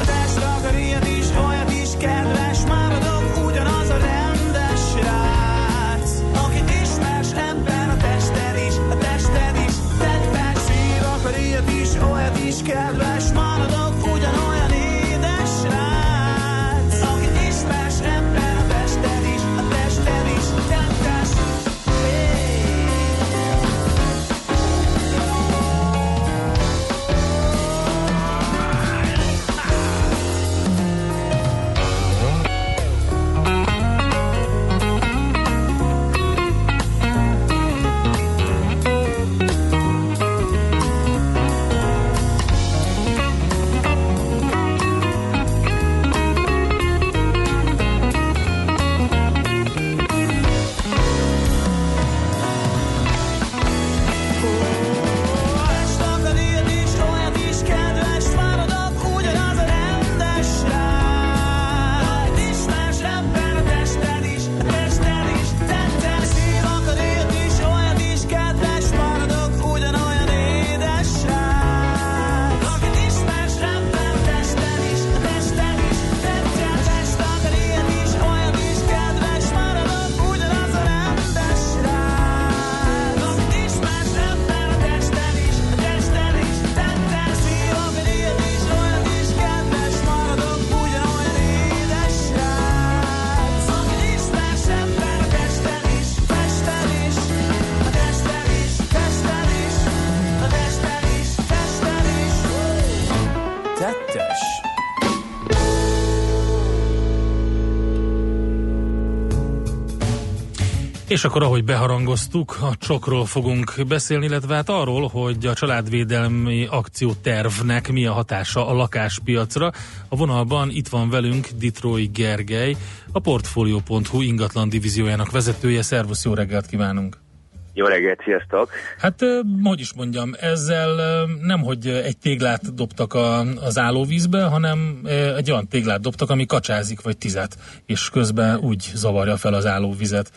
A test akar ilyet is, kedves, maradok ugyanaz a rendes srác. Akit ismersz ebben a tested is, tettek szív akar ilyet is, kedves, És akkor, ahogy beharangoztuk, a csokról fogunk beszélni, illetve hát arról, hogy a családvédelmi akciótervnek mi a hatása a lakáspiacra. A vonalban itt van velünk Ditrói Gergely, a Portfolio.hu ingatlan divíziójának vezetője. Szervusz, jó reggelt kívánunk! Jó reggelt, sziasztok! Hát, hogy is mondjam, ezzel nem, hogy egy téglát dobtak a, az állóvízbe, hanem egy olyan téglát dobtak, ami kacsázik, vagy tizet, és közben úgy zavarja fel az állóvizet.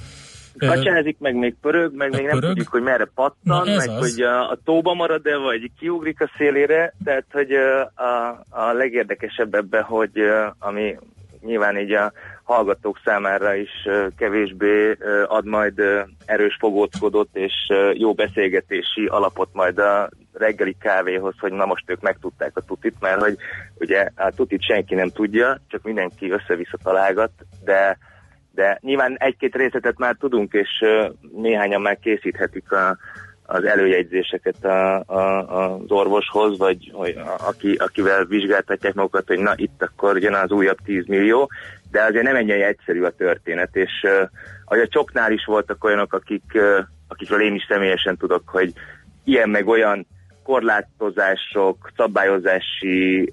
Kacsázik, meg még pörög, meg még nem pörög? tudjuk, hogy merre pattan, Na, meg az. hogy a, a tóba marad-e, vagy kiugrik a szélére, tehát hogy a, a legérdekesebb ebben, hogy ami nyilván így a hallgatók számára is kevésbé ad majd erős fogóckodott és jó beszélgetési alapot majd a reggeli kávéhoz, hogy na most ők megtudták a tutit, mert hogy ugye a tutit senki nem tudja, csak mindenki össze-vissza találgat, de de nyilván egy-két részletet már tudunk, és néhányan már készíthetik a, az előjegyzéseket a, a, az orvoshoz, vagy hogy a, aki, akivel vizsgáltatják magukat, hogy na itt akkor jön az újabb 10 millió, de azért nem ennyire egyszerű a történet, és ahogy a csoknál is voltak olyanok, akik, akikről én is személyesen tudok, hogy ilyen meg olyan korlátozások, szabályozási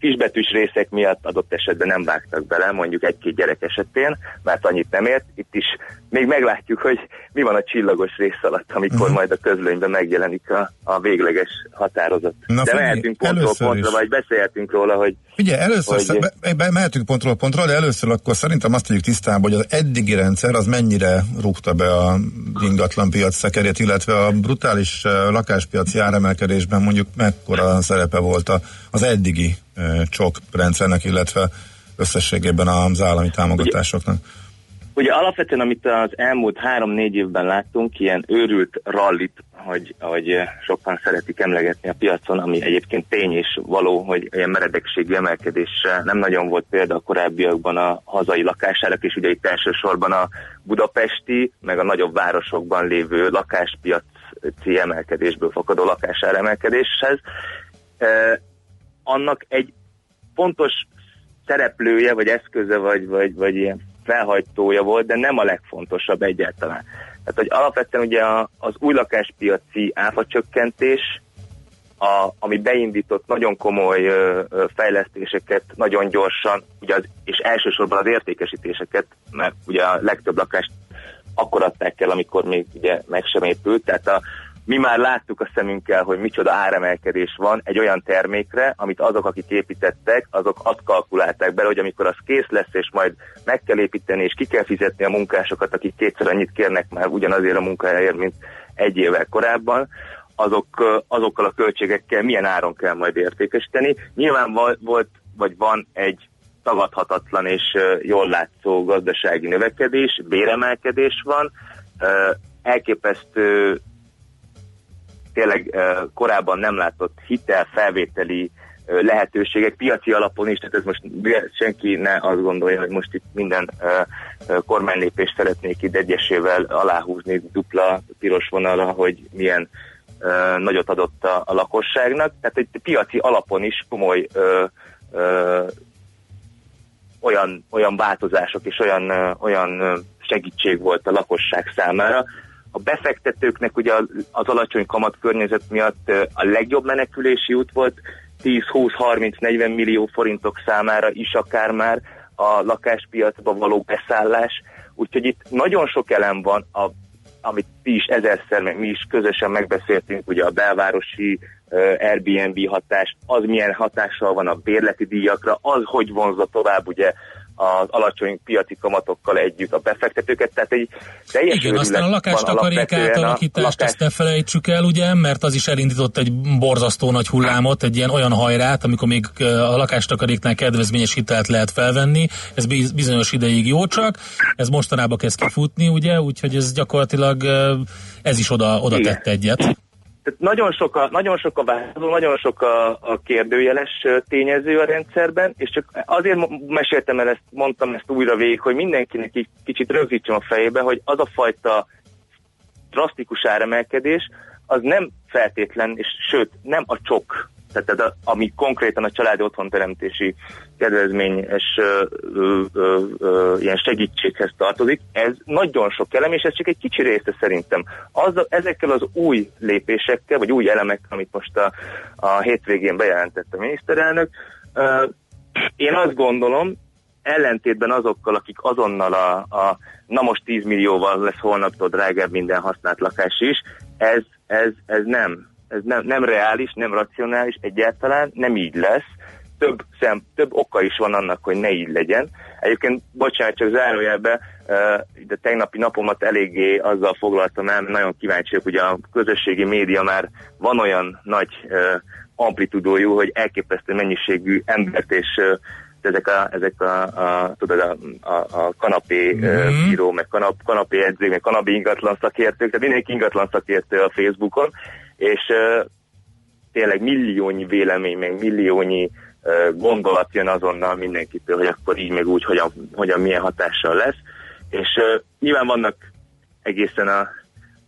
kisbetűs részek miatt adott esetben nem vágtak bele, mondjuk egy-két gyerek esetén, mert annyit nem ért. Itt is még meglátjuk, hogy mi van a csillagos rész alatt, amikor uh-huh. majd a közlönyben megjelenik a, a végleges határozat. Na de mehetünk pontról pontra, is. vagy beszélhetünk róla, hogy Ugye először Hogy- hogy... be, mehetünk pontról pontra, de először akkor szerintem azt tegyük tisztába, hogy az eddigi rendszer az mennyire rúgta be a ingatlan piac szekerét, illetve a brutális eh, lakáspiaci áremelkedésben mondjuk mekkora szerepe volt a, az eddigi csok rendszernek, illetve összességében az állami támogatásoknak. Ugye alapvetően, amit az elmúlt három-négy évben láttunk, ilyen őrült rallit, hogy, hogy sokan szeretik emlegetni a piacon, ami egyébként tény és való, hogy ilyen meredekségi emelkedésre nem nagyon volt példa a korábbiakban a hazai lakásárak, és ugye itt elsősorban a budapesti, meg a nagyobb városokban lévő lakáspiaci emelkedésből fakadó lakásár emelkedéshez. Eh, annak egy fontos szereplője, vagy eszköze, vagy, vagy, vagy ilyen felhajtója volt, de nem a legfontosabb egyáltalán. Tehát, hogy alapvetően ugye az új lakáspiaci áfacsökkentés, a, ami beindított nagyon komoly ö, ö, fejlesztéseket nagyon gyorsan, ugye az, és elsősorban az értékesítéseket, mert ugye a legtöbb lakást akkor adták el, amikor még ugye meg sem épült, tehát a, mi már láttuk a szemünkkel, hogy micsoda áremelkedés van egy olyan termékre, amit azok, akik építettek, azok azt kalkulálták bele, hogy amikor az kész lesz, és majd meg kell építeni, és ki kell fizetni a munkásokat, akik kétszer annyit kérnek már ugyanazért a munkájáért, mint egy évvel korábban, azok, azokkal a költségekkel milyen áron kell majd értékesíteni. Nyilván volt, vagy van egy tagadhatatlan és jól látszó gazdasági növekedés, béremelkedés van, elképesztő tényleg korábban nem látott hitelfelvételi ö, lehetőségek piaci alapon is, tehát ez most senki ne azt gondolja, hogy most itt minden kormánylépést szeretnék itt egyesével aláhúzni dupla piros vonalra, hogy milyen nagyot adott a, a lakosságnak. Tehát egy piaci alapon is komoly ö, ö, olyan, olyan változások és olyan, ö, olyan segítség volt a lakosság számára. A befektetőknek ugye az, alacsony kamat környezet miatt a legjobb menekülési út volt 10-20-30-40 millió forintok számára is akár már a lakáspiacba való beszállás. Úgyhogy itt nagyon sok elem van, a, amit ti is ezerszer, meg mi is közösen megbeszéltünk, ugye a belvárosi uh, Airbnb hatás, az milyen hatással van a bérleti díjakra, az hogy vonzza tovább ugye az alacsony piaci kamatokkal együtt a befektetőket, tehát egy teljes Igen, aztán a lakástakarék átalakítást, lakás- azt ne felejtsük el, ugye, mert az is elindított egy borzasztó nagy hullámot, egy ilyen olyan hajrát, amikor még a lakástakaréknál kedvezményes hitelt lehet felvenni, ez biz- bizonyos ideig jó csak, ez mostanában kezd kifutni, ugye, úgyhogy ez gyakorlatilag ez is oda, oda Igen. tett egyet. Tehát nagyon sok a, nagyon sok a változó, nagyon sok a, a kérdőjeles tényező a rendszerben, és csak azért meséltem el ezt, mondtam ezt újra végig, hogy mindenkinek így kicsit rögzítsem a fejébe, hogy az a fajta drasztikus áremelkedés, az nem feltétlen, és sőt, nem a csok, tehát ez a, ami konkrétan a családi otthonteremtési kedvezményes ö, ö, ö, ö, ilyen segítséghez tartozik, ez nagyon sok elem, és ez csak egy kicsi része szerintem. Az, ezekkel az új lépésekkel, vagy új elemekkel, amit most a, a hétvégén bejelentett a miniszterelnök, ö, én azt gondolom, ellentétben azokkal, akik azonnal a, a na most 10 millióval lesz holnaptól drágább minden használt lakás is, ez, ez, ez nem. Ez nem, nem reális, nem racionális egyáltalán, nem így lesz. Több, szem, több oka is van annak, hogy ne így legyen. Egyébként, bocsánat, csak zárójelbe, de tegnapi napomat eléggé azzal foglaltam el, mert nagyon kíváncsi vagyok, ugye a közösségi média már van olyan nagy amplitudójú, hogy elképesztő mennyiségű embert és ezek a, ezek a, a tudod, a, a, a kanapé Mhm. mm. bíró, meg kanap, kanapé edző, meg kanapé ingatlan szakértők, tehát mindenki ingatlan szakértő a Facebookon, és tényleg milliónyi vélemény, meg milliónyi uh, gondolat jön azonnal mindenkitől, hogy akkor így, meg úgy, hogyan, hogyan milyen hatással lesz, és uh, nyilván vannak egészen a,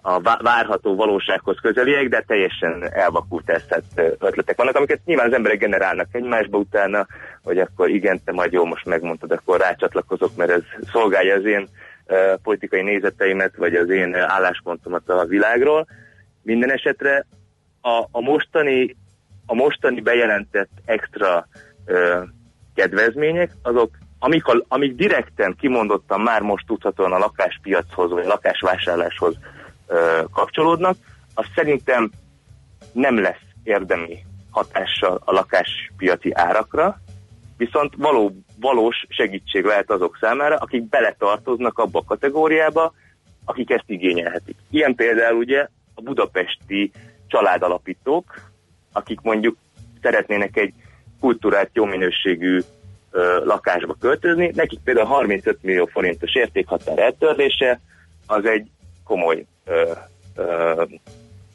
a vá- várható valósághoz közeliek, de teljesen elvakult eszett ötletek vannak, amiket nyilván az emberek generálnak egymásba utána, hogy akkor igen, te majd jó, most megmondtad, akkor rácsatlakozok, mert ez szolgálja az én politikai nézeteimet, vagy az én álláspontomat a világról. Minden esetre a, a mostani a mostani bejelentett extra uh, kedvezmények, azok amik, a, amik direkten kimondottan már most tudhatóan a lakáspiachoz, vagy a lakásvásárláshoz ö, kapcsolódnak, az szerintem nem lesz érdemi hatással a lakáspiaci árakra, viszont való, valós segítség lehet azok számára, akik beletartoznak abba a kategóriába, akik ezt igényelhetik. Ilyen például ugye a budapesti családalapítók, akik mondjuk szeretnének egy kultúrát jó minőségű ö, lakásba költözni, nekik például 35 millió forintos értékhatár eltörlése az egy komoly ö, ö,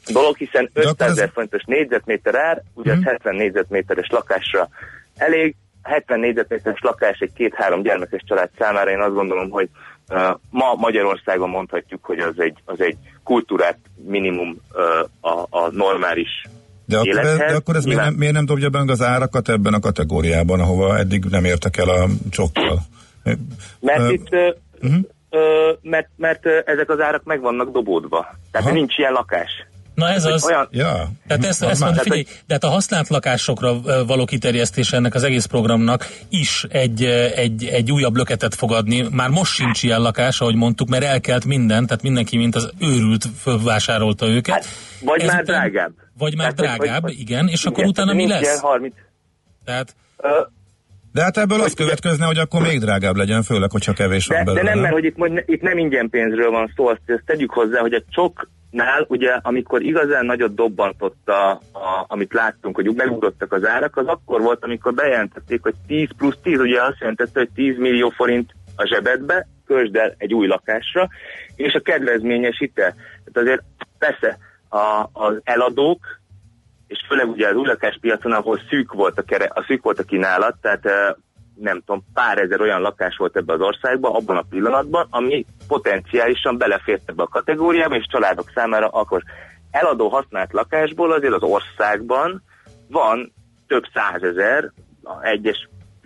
dolog, hiszen 500 ezer forintos négyzetméter ár, ugye az 70 négyzetméteres lakásra elég, 70 négyzetméteres lakás egy két-három gyermekes család számára én azt gondolom, hogy ma Magyarországon mondhatjuk, hogy az egy, az egy kultúrát minimum uh, a, a normális De akkor, ez, élethez. de akkor ez miért nem, miért nem dobja be az árakat ebben a kategóriában, ahova eddig nem értek el a csokkal? Mert Ö, itt uh-huh. mert, mert ezek az árak meg vannak dobódva. Tehát Aha. nincs ilyen lakás. Na ez az. Olyan, Ja. Tehát ezt, ezt mondom, figyelj, de hát a használt lakásokra való kiterjesztése ennek az egész programnak is egy, egy, egy újabb löketet fog adni. Már most sincs ilyen lakás, ahogy mondtuk, mert elkelt minden, tehát mindenki, mint az őrült, fölvásárolta őket. Hát, vagy már Ezután- drágább. Vagy már Tehát, drágább, hogy- igen, és akkor igen, utána mi lesz? ilyen 30, Tehát ö, De hát ebből az következne, hogy akkor még drágább legyen, főleg, hogyha kevés De, van de belőle. nem, mert hogy itt, mondj- itt nem ingyen pénzről van szó, azt, ezt tegyük hozzá, hogy a csoknál, ugye, amikor igazán nagyot dobbantott, a, a, amit láttunk, hogy megugrottak az árak, az akkor volt, amikor bejelentették, hogy 10 plusz 10, ugye azt jelentette, hogy 10 millió forint a zsebedbe, költsd el egy új lakásra, és a kedvezményes hitel. Tehát azért persze a, az eladók, és főleg ugye az új lakáspiacon, ahol szűk volt a, kere, a szűk volt a kínálat, tehát eh, nem tudom, pár ezer olyan lakás volt ebbe az országban abban a pillanatban, ami potenciálisan belefért ebbe a kategóriába, és családok számára akkor eladó használt lakásból azért az országban van több százezer, a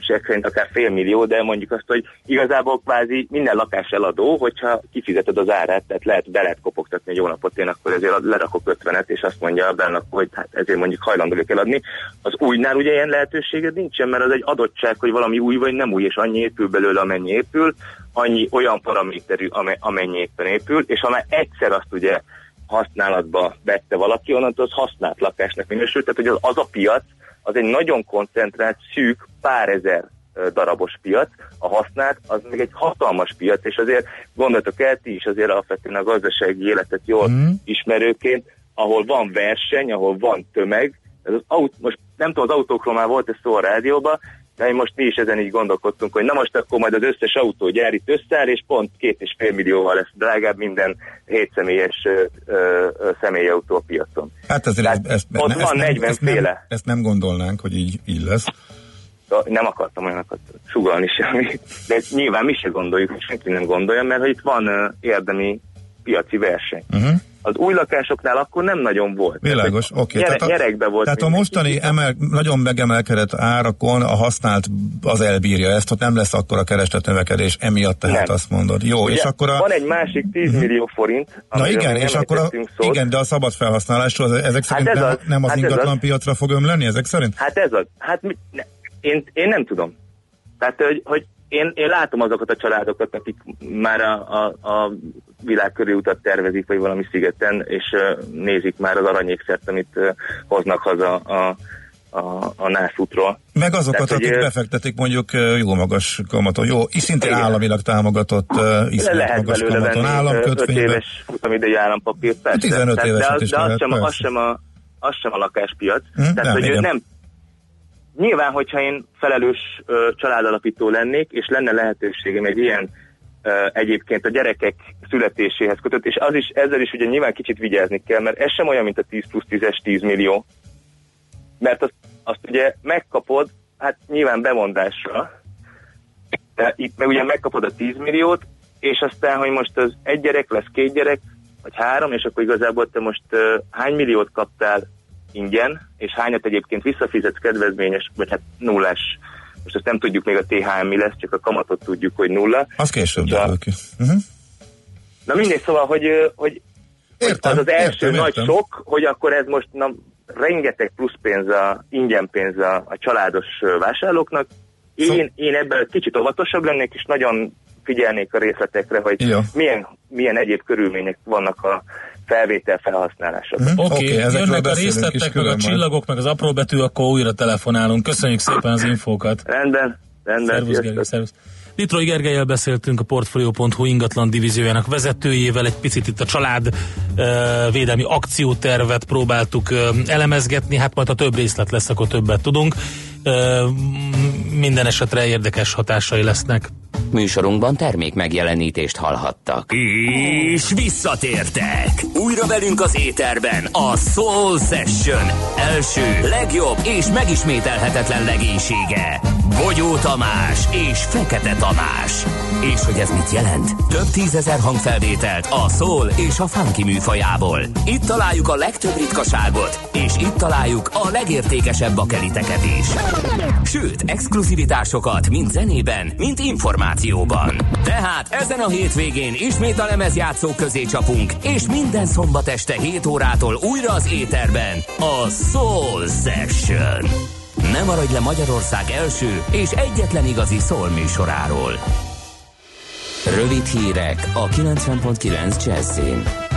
egyes szerint akár félmillió, de mondjuk azt, hogy igazából kvázi minden lakás eladó, hogyha kifizeted az árát, tehát lehet, be lehet kopogtatni egy jó napot, én akkor ezért lerakok 50 és azt mondja a bennak, hogy hát ezért mondjuk hajlandó eladni. Az újnál ugye ilyen lehetőséged nincsen, mert az egy adottság, hogy valami új vagy nem új, és annyi épül belőle, amennyi épül, annyi olyan paraméterű, ame- amennyi éppen épül, és ha már egyszer azt ugye használatba vette valaki, onnantól az használt lakásnak minősül, tehát hogy az, az a piac, az egy nagyon koncentrált, szűk, pár ezer darabos piac, a használt, az meg egy hatalmas piac, és azért gondoltok el, ti is azért alapvetően a gazdasági életet jól mm. ismerőként, ahol van verseny, ahol van tömeg, ez az aut- most nem tudom, az autókról már volt ez szó a rádióban, de én most mi is ezen így gondolkodtunk, hogy na most akkor majd az összes autógyár itt összeáll, és pont két és fél millióval lesz drágább minden hétszemélyes ö, ö, személyautó a piacon. Hát ezért Tehát ezt, ezt, ott ezt, van nem, 40 ezt, nem, ezt nem gondolnánk, hogy így, így lesz. Nem akartam olyanokat sugalni semmi, de nyilván mi se gondoljuk, senki nem gondolja, mert hogy itt van ö, érdemi piaci verseny. Uh-huh. Az új lakásoknál akkor nem nagyon volt. Világos, oké. Gyere, Tehát a- gyerekbe volt. Tehát a mostani emel, nagyon megemelkedett árakon a használt az elbírja ezt, ott nem lesz akkor a keresletnövekedés, emiatt tehát Nem. azt mondod. Jó, Ugye, és akkor a... Van egy másik 10 millió forint. Na igen, és akkor a, szót. igen, de a szabad felhasználásról ezek szerint ez nem, az, nem az hát ingatlan az. piacra fog ömleni, ezek szerint? Hát ez az. Hát mi, ne, én, én nem tudom. Tehát, hogy, hogy én, én látom azokat a családokat, akik már a, a, a világ körül utat tervezik, vagy valami szigeten, és uh, nézik már az aranyékszert, amit uh, hoznak haza a, a, a nászútról. Meg azokat, Tehát, hogy, akik ö, befektetik mondjuk jó magas kamaton, jó, szintén Igen. államilag támogatott iszonyat lehet magas belőle kamaton venni 5 államkötvénybe. éves futamidei állampapírt, persze. 15 Tehát, éveset de, az, is de az, lehet, sem, a- az, sem a, az sem a lakáspiac. Hm, Tehát, nem, hogy igen. nem nyilván, hogyha én felelős ö, családalapító lennék, és lenne lehetőségem egy ilyen ö, egyébként a gyerekek születéséhez kötött, és az is, ezzel is ugye nyilván kicsit vigyázni kell, mert ez sem olyan, mint a 10 plusz 10-es 10 millió, mert azt, azt ugye megkapod, hát nyilván bemondásra, de itt meg ugye megkapod a 10 milliót, és aztán, hogy most az egy gyerek lesz két gyerek, vagy három, és akkor igazából te most uh, hány milliót kaptál ingyen, és hányat egyébként visszafizetsz kedvezményes, vagy hát nullás. Most ezt nem tudjuk még a THM mi lesz, csak a kamatot tudjuk, hogy nulla. Az később Ja. derül ki. Uh-huh. Na mindegy, szóval, hogy, hogy Értem, az az első értem, nagy értem. sok, hogy akkor ez most na, rengeteg plusz pénz, a, ingyen pénz a, a családos vásárlóknak. Én, Szó- én ebben kicsit óvatosabb lennék, és nagyon figyelnék a részletekre, hogy Jó. milyen, milyen egyéb körülmények vannak a felvétel felhasználásában. Mhm. Oké, okay, ezekről jönnek a részletek, meg a csillagok, meg az apró betű, akkor újra telefonálunk. Köszönjük szépen az infókat. Rendben, rendben. Szervusz. Gergely, szervusz. Litrói Gergelyel beszéltünk a Portfolio.hu ingatlan divíziójának vezetőjével, egy picit itt a család ö, védelmi akciótervet próbáltuk ö, elemezgetni, hát majd ha több részlet lesz, akkor többet tudunk. Ö, m- minden esetre érdekes hatásai lesznek. Műsorunkban termék megjelenítést hallhattak. És visszatértek! Újra velünk az éterben a Soul Session első, legjobb és megismételhetetlen legénysége. Bogyó Tamás és Fekete Tamás. És hogy ez mit jelent? Több tízezer hangfelvételt a soul és a funky műfajából. Itt találjuk a legtöbb ritkaságot, és itt találjuk a legértékesebb bakeliteket is. Sőt, exkluzivitásokat mind zenében, mind információban. Tehát ezen a hétvégén ismét a lemezjátszók közé csapunk, és minden szombat este 7 órától újra az éterben a Soul Session. Ne maradj le Magyarország első és egyetlen igazi soul műsoráról. Rövid hírek a 90.9 Jazzin.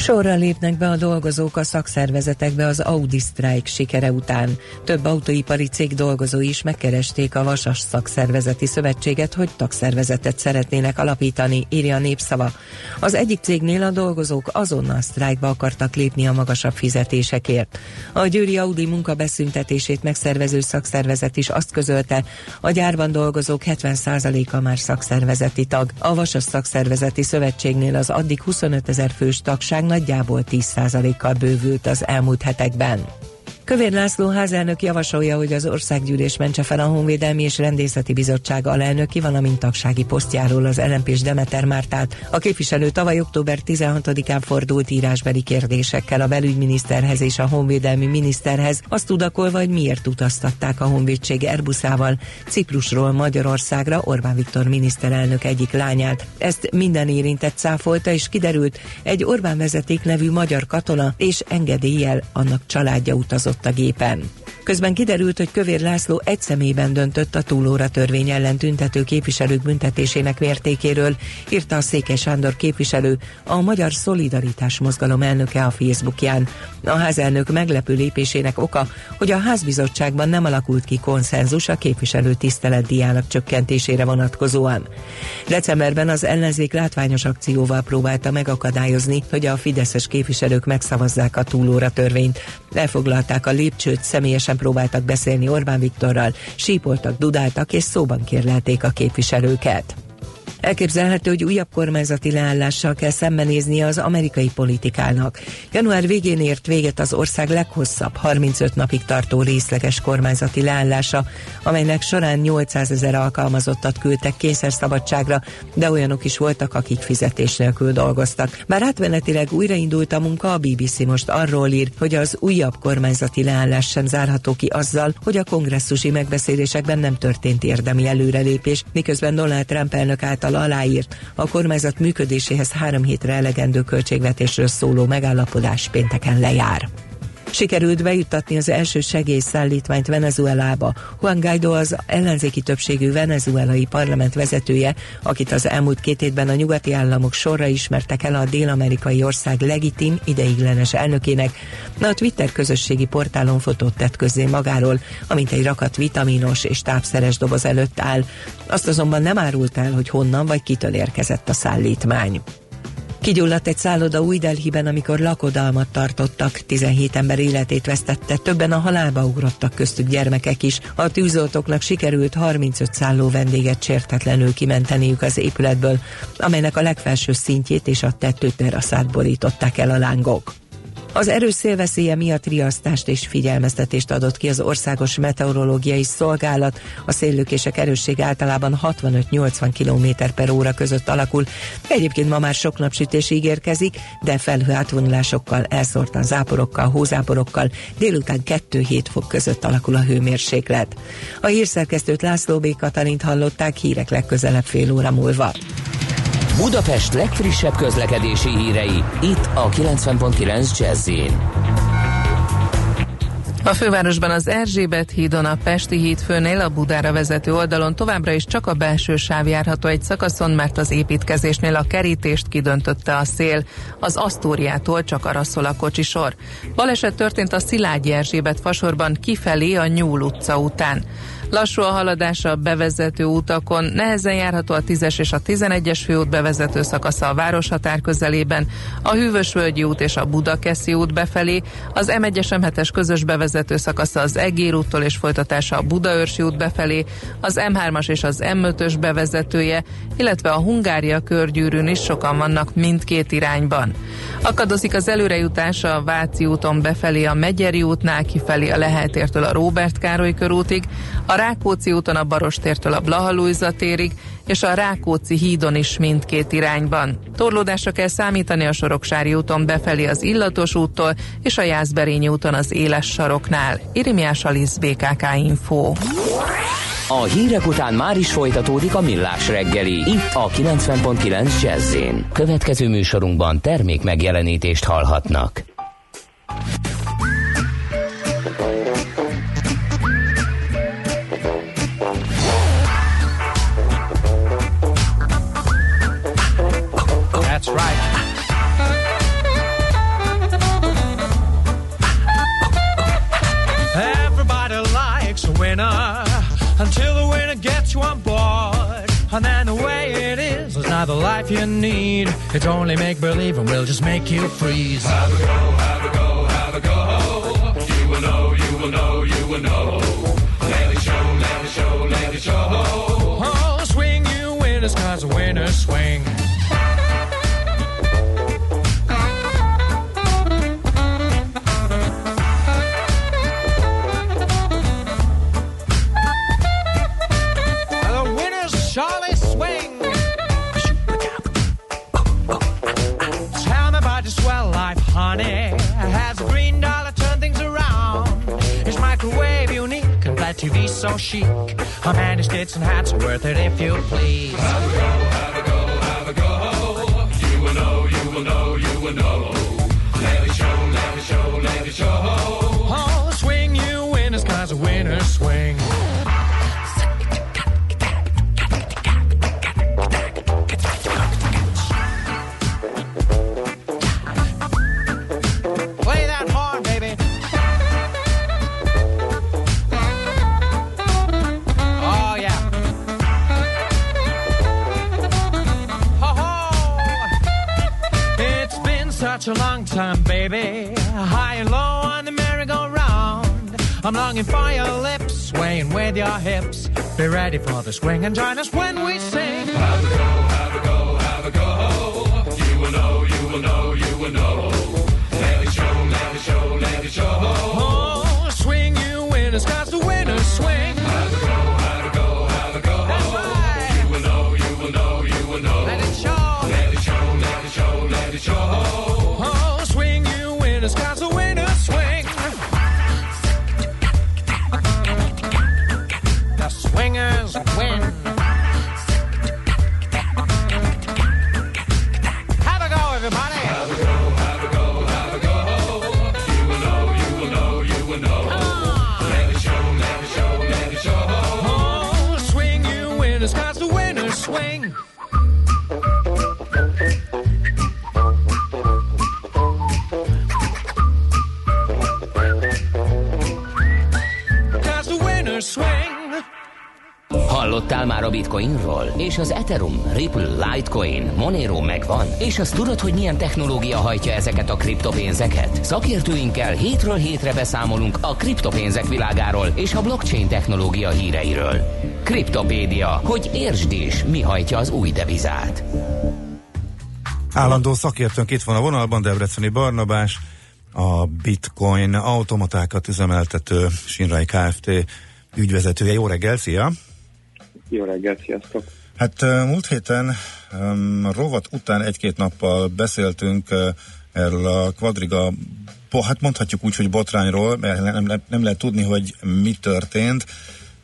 Sorra lépnek be a dolgozók a szakszervezetekbe az Audi sztrájk sikere után. Több autóipari cég dolgozói is megkeresték a Vasas Szakszervezeti Szövetséget, hogy tagszervezetet szeretnének alapítani, írja a népszava. Az egyik cégnél a dolgozók azonnal sztrájkba akartak lépni a magasabb fizetésekért. A Győri Audi munkabeszüntetését megszervező szakszervezet is azt közölte, a gyárban dolgozók 70%-a már szakszervezeti tag. A Vasas Szakszervezeti Szövetségnél az addig 25 ezer fős tagság nagyjából 10%-kal bővült az elmúlt hetekben. Kövér László házelnök javasolja, hogy az országgyűlés mentse fel a Honvédelmi és Rendészeti Bizottság alelnöki, valamint tagsági posztjáról az LMP-s Demeter Mártát. A képviselő tavaly október 16-án fordult írásbeli kérdésekkel a belügyminiszterhez és a honvédelmi miniszterhez, azt tudakolva, hogy miért utaztatták a honvédség Airbusával Ciprusról Magyarországra Orbán Viktor miniszterelnök egyik lányát. Ezt minden érintett cáfolta, és kiderült, egy Orbán vezeték nevű magyar katona és engedéllyel annak családja utazott a gépen. Közben kiderült, hogy Kövér László egy személyben döntött a túlóra törvény ellen tüntető képviselők büntetésének mértékéről, írta a Székely Sándor képviselő, a Magyar Szolidaritás Mozgalom elnöke a Facebookján. A házelnök meglepő lépésének oka, hogy a házbizottságban nem alakult ki konszenzus a képviselő tiszteletdiának csökkentésére vonatkozóan. Decemberben az ellenzék látványos akcióval próbálta megakadályozni, hogy a fideszes képviselők megszavazzák a túlóra törvényt. Elfoglalták a lépcsőt, személyesen próbáltak beszélni Orbán Viktorral, sípoltak, dudáltak és szóban kérlelték a képviselőket. Elképzelhető, hogy újabb kormányzati leállással kell szembenéznie az amerikai politikának. Január végén ért véget az ország leghosszabb, 35 napig tartó részleges kormányzati leállása, amelynek során 800 ezer alkalmazottat küldtek kényszerszabadságra, de olyanok is voltak, akik fizetés nélkül dolgoztak. Bár átmenetileg újraindult a munka, a BBC most arról ír, hogy az újabb kormányzati leállás sem zárható ki azzal, hogy a kongresszusi megbeszélésekben nem történt érdemi előrelépés, miközben Donald Trump elnök által aláírt a kormányzat működéséhez három hétre elegendő költségvetésről szóló megállapodás pénteken lejár. Sikerült bejuttatni az első segélyszállítmányt Venezuelába. Juan Guaido az ellenzéki többségű venezuelai parlament vezetője, akit az elmúlt két évben a nyugati államok sorra ismertek el a dél-amerikai ország legitim, ideiglenes elnökének, a Twitter közösségi portálon fotót tett közzé magáról, amint egy rakat vitaminos és tápszeres doboz előtt áll. Azt azonban nem árult el, hogy honnan vagy kitől érkezett a szállítmány. Kigyulladt egy szálloda új Delhiben, amikor lakodalmat tartottak. 17 ember életét vesztette, többen a halálba ugrottak, köztük gyermekek is. A tűzoltóknak sikerült 35 szálló vendéget sértetlenül kimenteniük az épületből, amelynek a legfelső szintjét és a tetőteraszát borították el a lángok. Az erős szélveszélye miatt riasztást és figyelmeztetést adott ki az Országos Meteorológiai Szolgálat. A széllökések erősség általában 65-80 km per óra között alakul. Egyébként ma már sok napsütés ígérkezik, de felhő átvonulásokkal, elszórtan záporokkal, hózáporokkal délután 2-7 fok között alakul a hőmérséklet. A hírszerkesztőt László B. Katalint hallották hírek legközelebb fél óra múlva. Budapest legfrissebb közlekedési hírei, itt a 90.9 jazz A fővárosban az Erzsébet hídon a Pesti híd főnél a Budára vezető oldalon továbbra is csak a belső sáv járható egy szakaszon, mert az építkezésnél a kerítést kidöntötte a szél. Az Asztóriától csak arra szól a kocsisor. Baleset történt a Szilágyi Erzsébet fasorban kifelé a Nyúl utca után. Lassú a haladás a bevezető utakon, nehezen járható a 10-es és a 11-es főút bevezető szakasza a városhatár közelében, a Hűvösvölgyi út és a Budakeszi út befelé, az M1-es M7-es közös bevezető szakasza az Egér úttól és folytatása a Budaörsi út befelé, az M3-as és az M5-ös bevezetője, illetve a Hungária körgyűrűn is sokan vannak mindkét irányban. Akadozik az előrejutás a Váci úton befelé a Megyeri útnál, kifelé a Leheltértől a Róbert Károly körútig, a Rákóczi úton a Barostértől a Blahalújza térig, és a Rákóczi hídon is mindkét irányban. Torlódásra kell számítani a Soroksári úton befelé az Illatos úttól, és a Jászberényi úton az Éles saroknál. Irimiás Alisz, BKK Info. A hírek után már is folytatódik a millás reggeli, itt a 90.9 jazz Következő műsorunkban termék megjelenítést hallhatnak. You need. It's only make believe and we'll just make you freeze. Swing. Hallottál már a Bitcoinról? És az Ethereum, Ripple, Litecoin, Monero megvan? És azt tudod, hogy milyen technológia hajtja ezeket a kriptopénzeket? Szakértőinkkel hétről hétre beszámolunk a kriptopénzek világáról és a blockchain technológia híreiről. Kriptopédia, hogy értsd is, mi hajtja az új devizát. Állandó szakértőnk itt van a vonalban, Debreceni Barnabás, a Bitcoin automatákat üzemeltető Sinrai Kft. ügyvezetője. Jó reggel, szia! Jó reggel, sziasztok! Hát múlt héten um, rovat után egy-két nappal beszéltünk uh, erről a Quadriga, bo, hát mondhatjuk úgy, hogy botrányról, mert nem, nem, nem lehet tudni, hogy mi történt.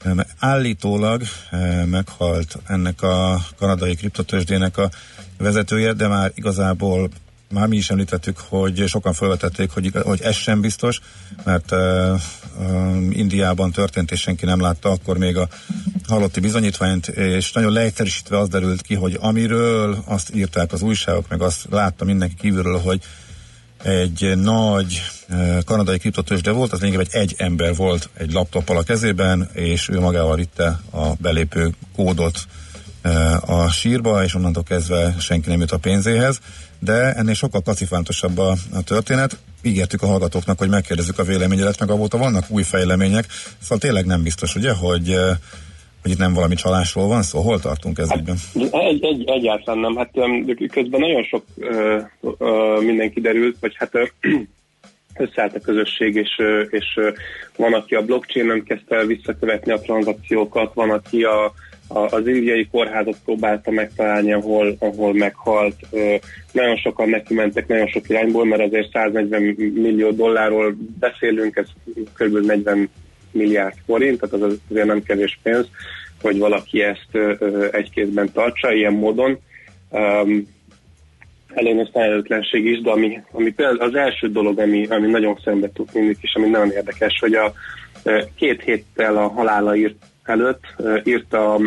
Um, állítólag uh, meghalt ennek a kanadai kriptotősdének a vezetője, de már igazából már mi is említettük, hogy sokan felvetették, hogy, hogy ez sem biztos, mert uh, uh, Indiában történt, és senki nem látta akkor még a halotti bizonyítványt, és nagyon leegyszerűsítve az derült ki, hogy amiről azt írták az újságok, meg azt látta mindenki kívülről, hogy egy nagy kanadai kriptotősde volt, az lényegében egy ember volt egy laptoppal a kezében, és ő magával vitte a belépő kódot a sírba, és onnantól kezdve senki nem jut a pénzéhez, de ennél sokkal kacifántosabb a, a történet. Ígértük a hallgatóknak, hogy megkérdezzük a véleményedet, meg avóta vannak új fejlemények, szóval tényleg nem biztos, ugye, hogy, hogy itt nem valami csalásról van szó, hol tartunk ez ügyben? Egy, egy, egyáltalán nem, hát közben nagyon sok ö, ö, mindenki derült, vagy hát ö, [clears throat] összeállt a közösség, és, és van, aki a blockchain-en kezdte el visszakövetni a tranzakciókat, van, aki a az indiai kórházat próbálta megtalálni, ahol, ahol meghalt. Nagyon sokan neki mentek nagyon sok irányból, mert azért 140 millió dollárról beszélünk, ez kb. 40 milliárd forint, tehát az azért nem kevés pénz, hogy valaki ezt egy kézben tartsa ilyen módon. Um, előtlenség is, de ami, ami például az első dolog, ami, ami nagyon szembe tud mindig, és ami nagyon érdekes, hogy a két héttel a halála írt előtt írta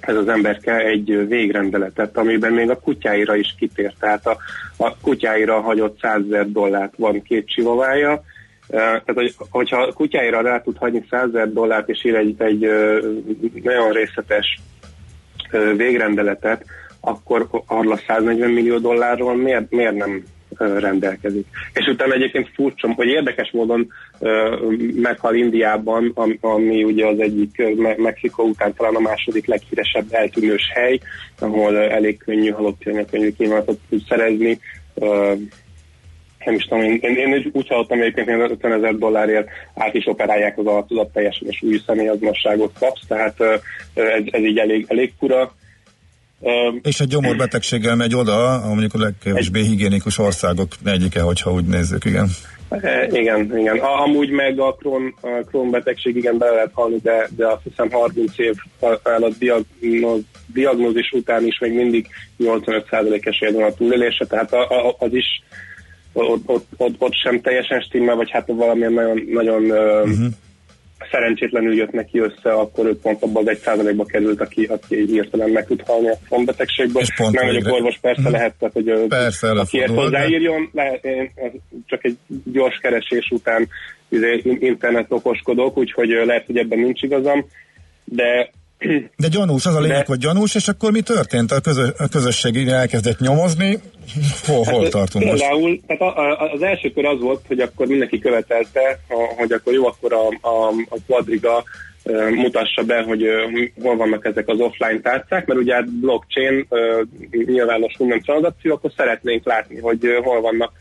ez az emberke egy végrendeletet, amiben még a kutyáira is kitért. Tehát a, a kutyáira hagyott 100 ezer dollárt, van két csivavája, tehát, hogy, hogyha a kutyáira rá tud hagyni 100 ezer dollárt, és ír egy, egy nagyon részletes végrendeletet, akkor arra 140 millió dollárról miért, miért nem rendelkezik. És utána egyébként furcsa, hogy érdekes módon meghal Indiában, ami ugye az egyik Mexikó után talán a második leghíresebb eltűnős hely, ahol elég könnyű halott könnyű kínálatot tud szerezni. Nem is tudom, én, én úgy hallottam egyébként, hogy 50 ezer dollárért át is operálják az arcodat teljesen, és új személyazonosságot kapsz, tehát ez, ez így elég, elég fura és egy gyomorbetegséggel megy oda, mondjuk a legkevésbé higiénikus országok egyike, hogyha úgy nézzük, igen. Igen, igen. Amúgy meg a Crohn, a Crohn betegség, igen, bele lehet halni, de, de azt hiszem 30 év a diagnóz, diagnózis után is még mindig 85% esély van a túlélése, tehát a, a, az is ott, ott, ott, ott sem teljesen stimmel, vagy hát valamilyen nagyon, nagyon uh-huh szerencsétlenül jött neki össze, akkor ő pont abban az egy százalékba került, aki, aki hirtelen meg tud halni a fontbetegségből. Nem vagyok orvos, persze hmm. lehet, tehát, hogy persze, aki ezt hozzáírjon, lehet, én csak egy gyors keresés után izé, internet okoskodok, úgyhogy lehet, hogy ebben nincs igazam, de de gyanús, az a lényeg, De... hogy gyanús, és akkor mi történt? A, közö, a közösség elkezdett nyomozni, hol, hol hát, tartunk például, most? Tehát a, a, az első kör az volt, hogy akkor mindenki követelte, hogy akkor jó, akkor a, a, a Quadriga mutassa be, hogy hol vannak ezek az offline tárcák, mert ugye hát blockchain nyilvános minden tranzakció, akkor szeretnénk látni, hogy hol vannak,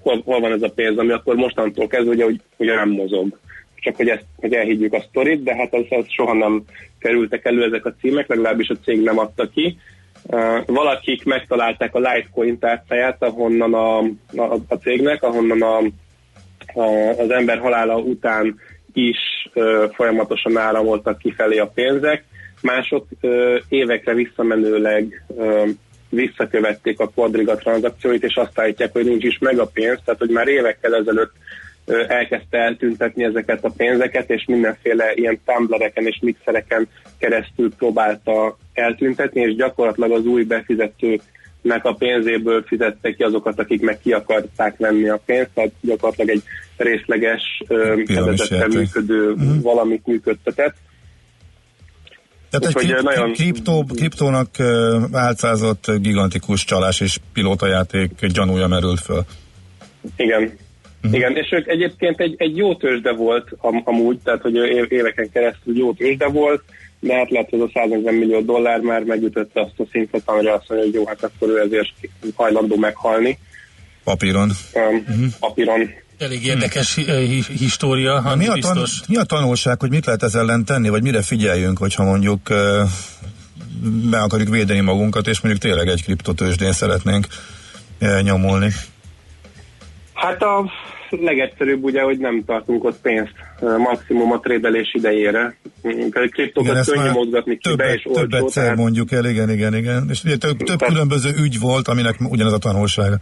hol, hol van ez a pénz, ami akkor mostantól kezdve, ugye, hogy nem mozog csak hogy, ezt, hogy elhiggyük a sztorit, de hát ez, ez soha nem kerültek elő ezek a címek, legalábbis a cég nem adta ki. Uh, valakik megtalálták a Litecoin tárcáját, ahonnan a, a, a cégnek, ahonnan a, a, az ember halála után is uh, folyamatosan áramoltak kifelé a pénzek. Mások uh, évekre visszamenőleg uh, visszakövették a Quadriga tranzakcióit, és azt állítják, hogy nincs is meg a pénz, tehát hogy már évekkel ezelőtt elkezdte eltüntetni ezeket a pénzeket, és mindenféle ilyen tumblereken és mixereken keresztül próbálta eltüntetni, és gyakorlatilag az új befizetőnek a pénzéből fizette ki azokat, akik meg ki akarták venni a pénzt, tehát gyakorlatilag egy részleges, fedezetten működő uh-huh. valamit működtetett. Tehát egy Úgyhogy, krip, nagyon- kriptó, kriptónak álcázott gigantikus csalás és pilótajáték gyanúja merült föl. Igen. Uh-huh. Igen, és ők egyébként egy, egy jó tőzsde volt am, amúgy, tehát hogy év- éveken keresztül jó tőzsde volt, de hát lehet, hogy az a 140 millió dollár már megütötte azt a szintet, amire azt mondja, hogy jó, hát akkor ő ezért hajlandó meghalni. Papíron. Um, uh-huh. Papíron. Elég érdekes hi- hi- história, ami mi, a tan- biztos. mi a tanulság, hogy mit lehet ezzel ellen tenni, vagy mire figyeljünk, hogyha mondjuk be akarjuk védeni magunkat, és mondjuk tényleg egy kriptotősdén szeretnénk nyomulni. Hát a legegyszerűbb ugye, hogy nem tartunk ott pénzt, maximum a trédelés idejére. A kriptokat ezt könnyű mozgatni kibe többet, és olcsó, többet tehát mondjuk el, igen, igen, igen. És ugye több, több különböző ügy volt, aminek ugyanaz a tanulsága.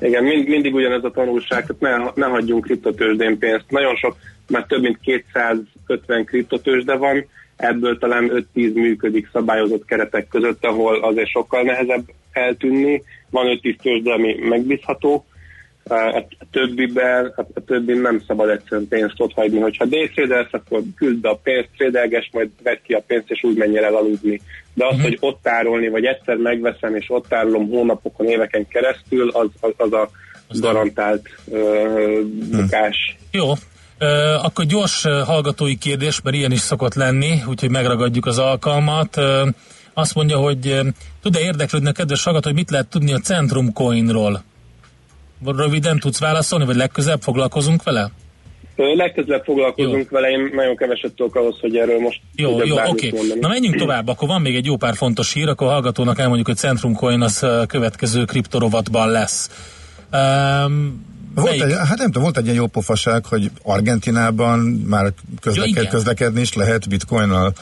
Igen, mind, mindig ugyanez a tanulság, tehát ne, ne hagyjunk kriptotősdén pénzt. Nagyon sok, már több mint 250 kriptotősde van, ebből talán 5-10 működik szabályozott keretek között, ahol azért sokkal nehezebb eltűnni. Van 5-10 tőzsde, ami megbízható, a többiben, a a többin nem szabad egyszerűen pénzt ott hagyni. Hogyha daytradelsz, akkor küld be a pénzt, trédelges, majd vedd ki a pénzt, és úgy menjél el aludni. De az, hogy ott tárolni, vagy egyszer megveszem, és ott tárolom hónapokon, éveken keresztül, az, az, az a garantált uh, bukás. Jó, Ö, akkor gyors ö, hallgatói kérdés, mert ilyen is szokott lenni, úgyhogy megragadjuk az alkalmat. Ö, azt mondja, hogy ö, tud-e érdeklődni a kedves hallgató, hogy mit lehet tudni a Centrum Coinról? Röviden tudsz válaszolni, vagy legközelebb foglalkozunk vele? Legközelebb foglalkozunk jó. vele, én nagyon keveset tudok ahhoz, hogy erről most Jó, jó, oké. Okay. Na menjünk tovább, akkor van még egy jó pár fontos hír, akkor a hallgatónak elmondjuk, hogy Centrum Coin az következő kriptorovatban lesz. Um, Volt egy, hát nem tudom, volt egy ilyen jó pofaság, hogy Argentinában már közleked, igen. közlekedni is lehet bitcoinnal,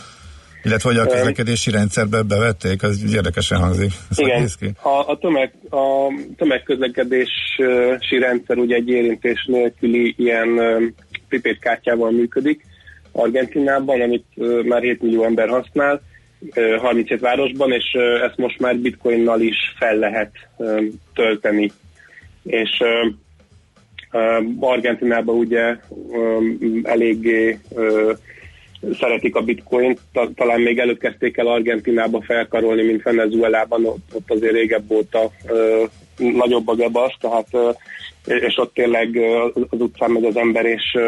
illetve hogy a közlekedési rendszerbe bevették, az érdekesen hangzik. Ez hogy Igen, a, a, tömeg, a tömegközlekedési rendszer ugye egy érintés nélküli ilyen prepaid kártyával működik Argentinában, amit már 7 millió ember használ, ö, 37 városban, és ezt most már bitcoinnal is fel lehet tölteni. És Argentinában ugye eléggé szeretik a bitcoint, ta, talán még előbb kezdték el Argentinába felkarolni, mint Venezuelában, ott, ott azért régebb óta ö, nagyobb a gebasz, tehát ö, és ott tényleg az utcán megy az ember, és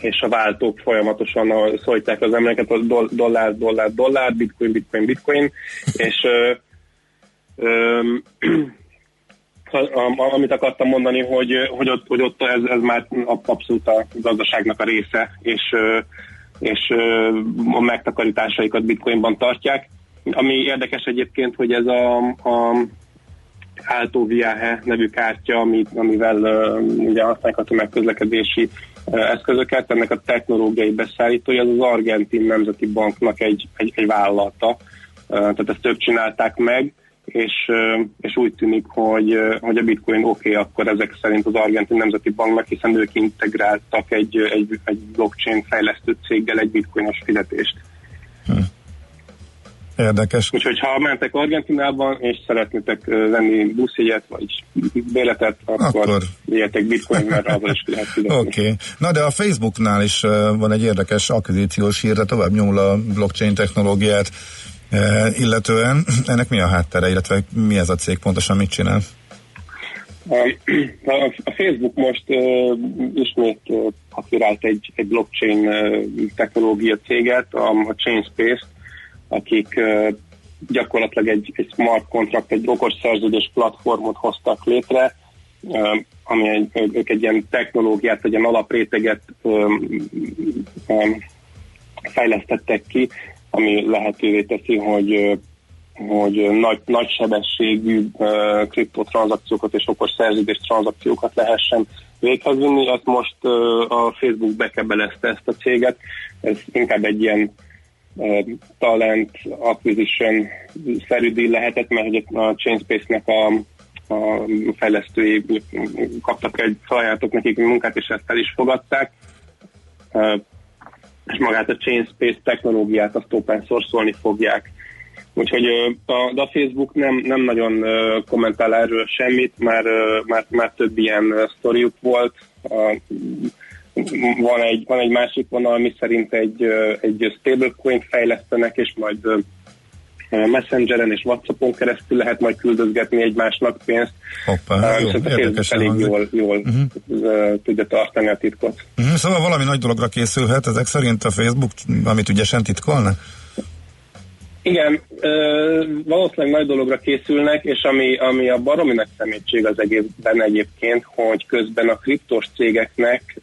és a váltók folyamatosan szólítják az embereket, a doll- dollár, dollár, dollár, bitcoin, bitcoin, bitcoin, és ö, ö, amit akartam mondani, hogy, hogy ott, hogy ott ez, ez már abszolút a gazdaságnak a része, és, és a megtakarításaikat bitcoinban tartják. Ami érdekes egyébként, hogy ez a, a Alto Viaje nevű kártya, amit, amivel ugye használják a tömegközlekedési eszközöket, ennek a technológiai beszállítója, az az Argentin Nemzeti Banknak egy, egy, egy vállalata, tehát ezt több csinálták meg, és, és úgy tűnik, hogy, hogy a bitcoin oké, okay, akkor ezek szerint az Argentin Nemzeti Banknak, hiszen ők integráltak egy, egy, egy blockchain fejlesztő céggel egy bitcoinos fizetést. Érdekes. Úgyhogy ha mentek Argentinában, és szeretnétek venni buszjegyet, vagy béletet, akkor, akkor... jöjjetek bitcoin, mert azzal is lehet fizetni. [laughs] Oké. Okay. Na de a Facebooknál is van egy érdekes akvizíciós hír, de tovább nyomul a blockchain technológiát illetően. [clears throat] Ennek mi a háttere, illetve mi ez a cég, pontosan mit csinál? [clears throat] A, Facebook most ismét uh, egy, egy blockchain uh, technológia céget, a, Chainspace-t, akik gyakorlatilag egy, egy smart contract, egy okos szerződés platformot hoztak létre, uh, ami egy, ők egy ilyen technológiát, egy ilyen alapréteget um, fejlesztettek ki, ami lehetővé teszi, hogy hogy nagy, nagy sebességű uh, és okos szerződés tranzakciókat lehessen véghez vinni. Ezt most a Facebook bekebelezte ezt a céget. Ez inkább egy ilyen talent acquisition szerű deal lehetett, mert a Chainspace-nek a, a fejlesztői kaptak egy felajánlatot nekik munkát, és ezt el is fogadták. És magát a Chainspace technológiát azt open source-olni fogják. Úgyhogy a, a Facebook nem, nem nagyon kommentál erről semmit, már, már, már több ilyen sztoriuk volt. Van egy, van egy másik vonal, mi szerint egy, egy stablecoin fejlesztenek, és majd Messengeren és Whatsappon keresztül lehet majd küldözgetni egymásnak pénzt. Hoppá, jó, Viszont a Facebook elég hangzik. jól, jól uh-huh. tudja tartani a titkot. Mhm, Szóval valami nagy dologra készülhet, ezek szerint a Facebook, amit ügyesen titkolnak? Igen, valószínűleg nagy dologra készülnek, és ami, ami a baromi nagy szemétség az egészben egyébként, hogy közben a kriptos cégeknek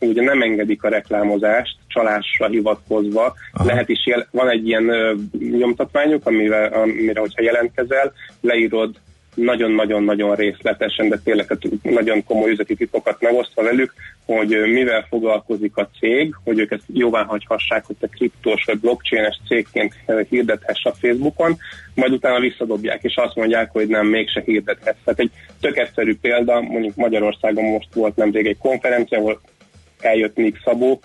ugye nem engedik a reklámozást csalásra hivatkozva. Aha. Lehet is, jel- van egy ilyen ö, nyomtatványuk, amivel, amire, hogyha jelentkezel, leírod nagyon-nagyon-nagyon részletesen, de tényleg hát nagyon komoly üzleti titkokat megosztva velük, hogy mivel foglalkozik a cég, hogy ők ezt jóvá hagyhassák, hogy te kriptós vagy blockchain-es cégként hirdethess a Facebookon, majd utána visszadobják, és azt mondják, hogy nem, mégse hirdethetsz. Tehát egy tök egyszerű példa, mondjuk Magyarországon most volt nemrég egy konferencia, ahol eljött Nick Szabó,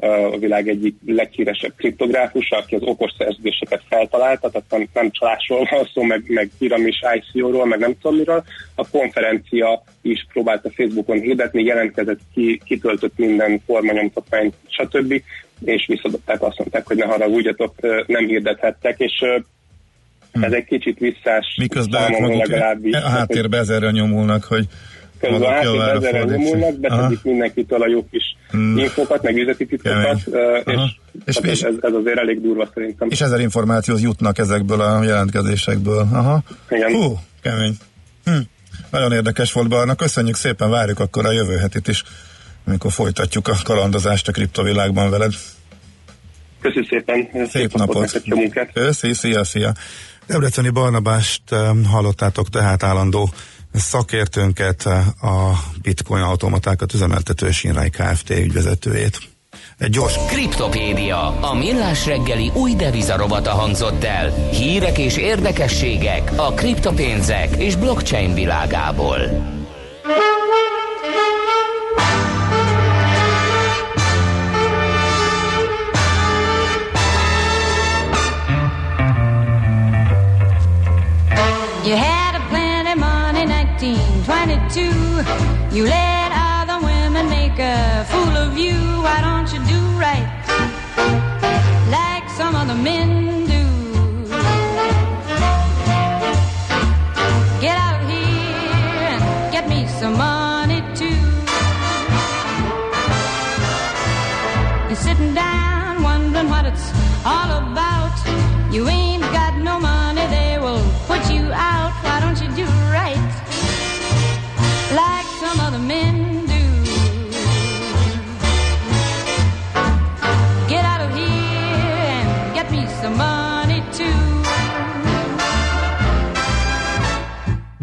a világ egyik leghíresebb kriptográfusa, aki az okos szerződéseket feltalálta, tehát nem, nem csalásról van szó, meg, meg piramis ICO-ról, meg nem tudom miről. A konferencia is próbálta Facebookon hirdetni, jelentkezett ki, kitöltött minden formanyomtatványt, stb. És visszadobták, azt mondták, hogy ne haragudjatok, nem hirdethettek, és ö, ez egy kicsit visszás Miközben ők számomra maguk legalábbis. a háttérbe ezerrel nyomulnak, hogy Közben javára ezerre nyomulnak, beszedik mindenkitől a jó kis Hmm. infokat, meg üzleti titkokat, és. És és ez, ez azért elég durva szerintem. És ezer információhoz jutnak ezekből a jelentkezésekből. Aha. Igen. Hú, kemény. Hm. Nagyon érdekes volt, Barna. Köszönjük szépen, várjuk akkor a jövő hetit is, amikor folytatjuk a kalandozást a kriptovilágban veled. Köszönöm szépen, Szép napot! neked, jó munkát. Köszi, szia, szia! Debreceni Barnabást eh, hallottátok tehát állandó szakértőnket, a bitcoin automatákat üzemeltető Sinrai Kft. ügyvezetőjét. Egy gyors Kriptopédia, a millás reggeli új devizarobata hangzott el. Hírek és érdekességek a kriptopénzek és blockchain világából. You let other women make a fool of you. Why don't you do right like some other men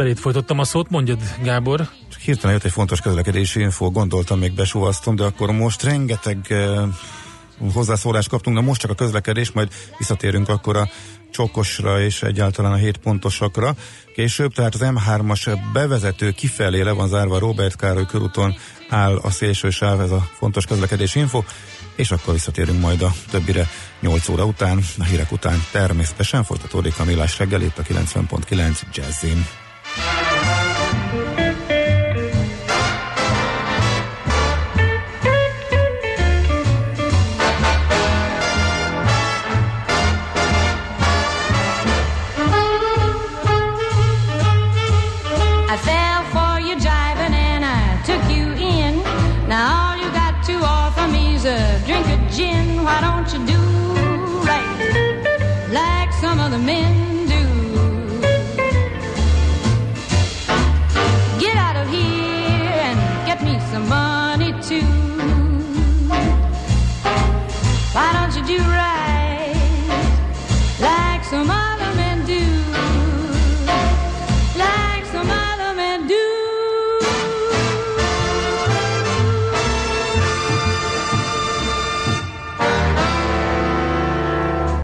Belét folytottam a szót, mondjad Gábor. Csak hirtelen jött egy fontos közlekedési info, gondoltam, még besúvasztom, de akkor most rengeteg uh, hozzászólást kaptunk, de most csak a közlekedés, majd visszatérünk akkor a csokosra és egyáltalán a 7 pontosakra. Később, tehát az M3-as bevezető kifelé le van zárva Robert Károly körúton áll a szélső sáv, ez a fontos közlekedési info, és akkor visszatérünk majd a többire 8 óra után, a hírek után természetesen folytatódik a millás reggel itt a 90.9 Jazzin. I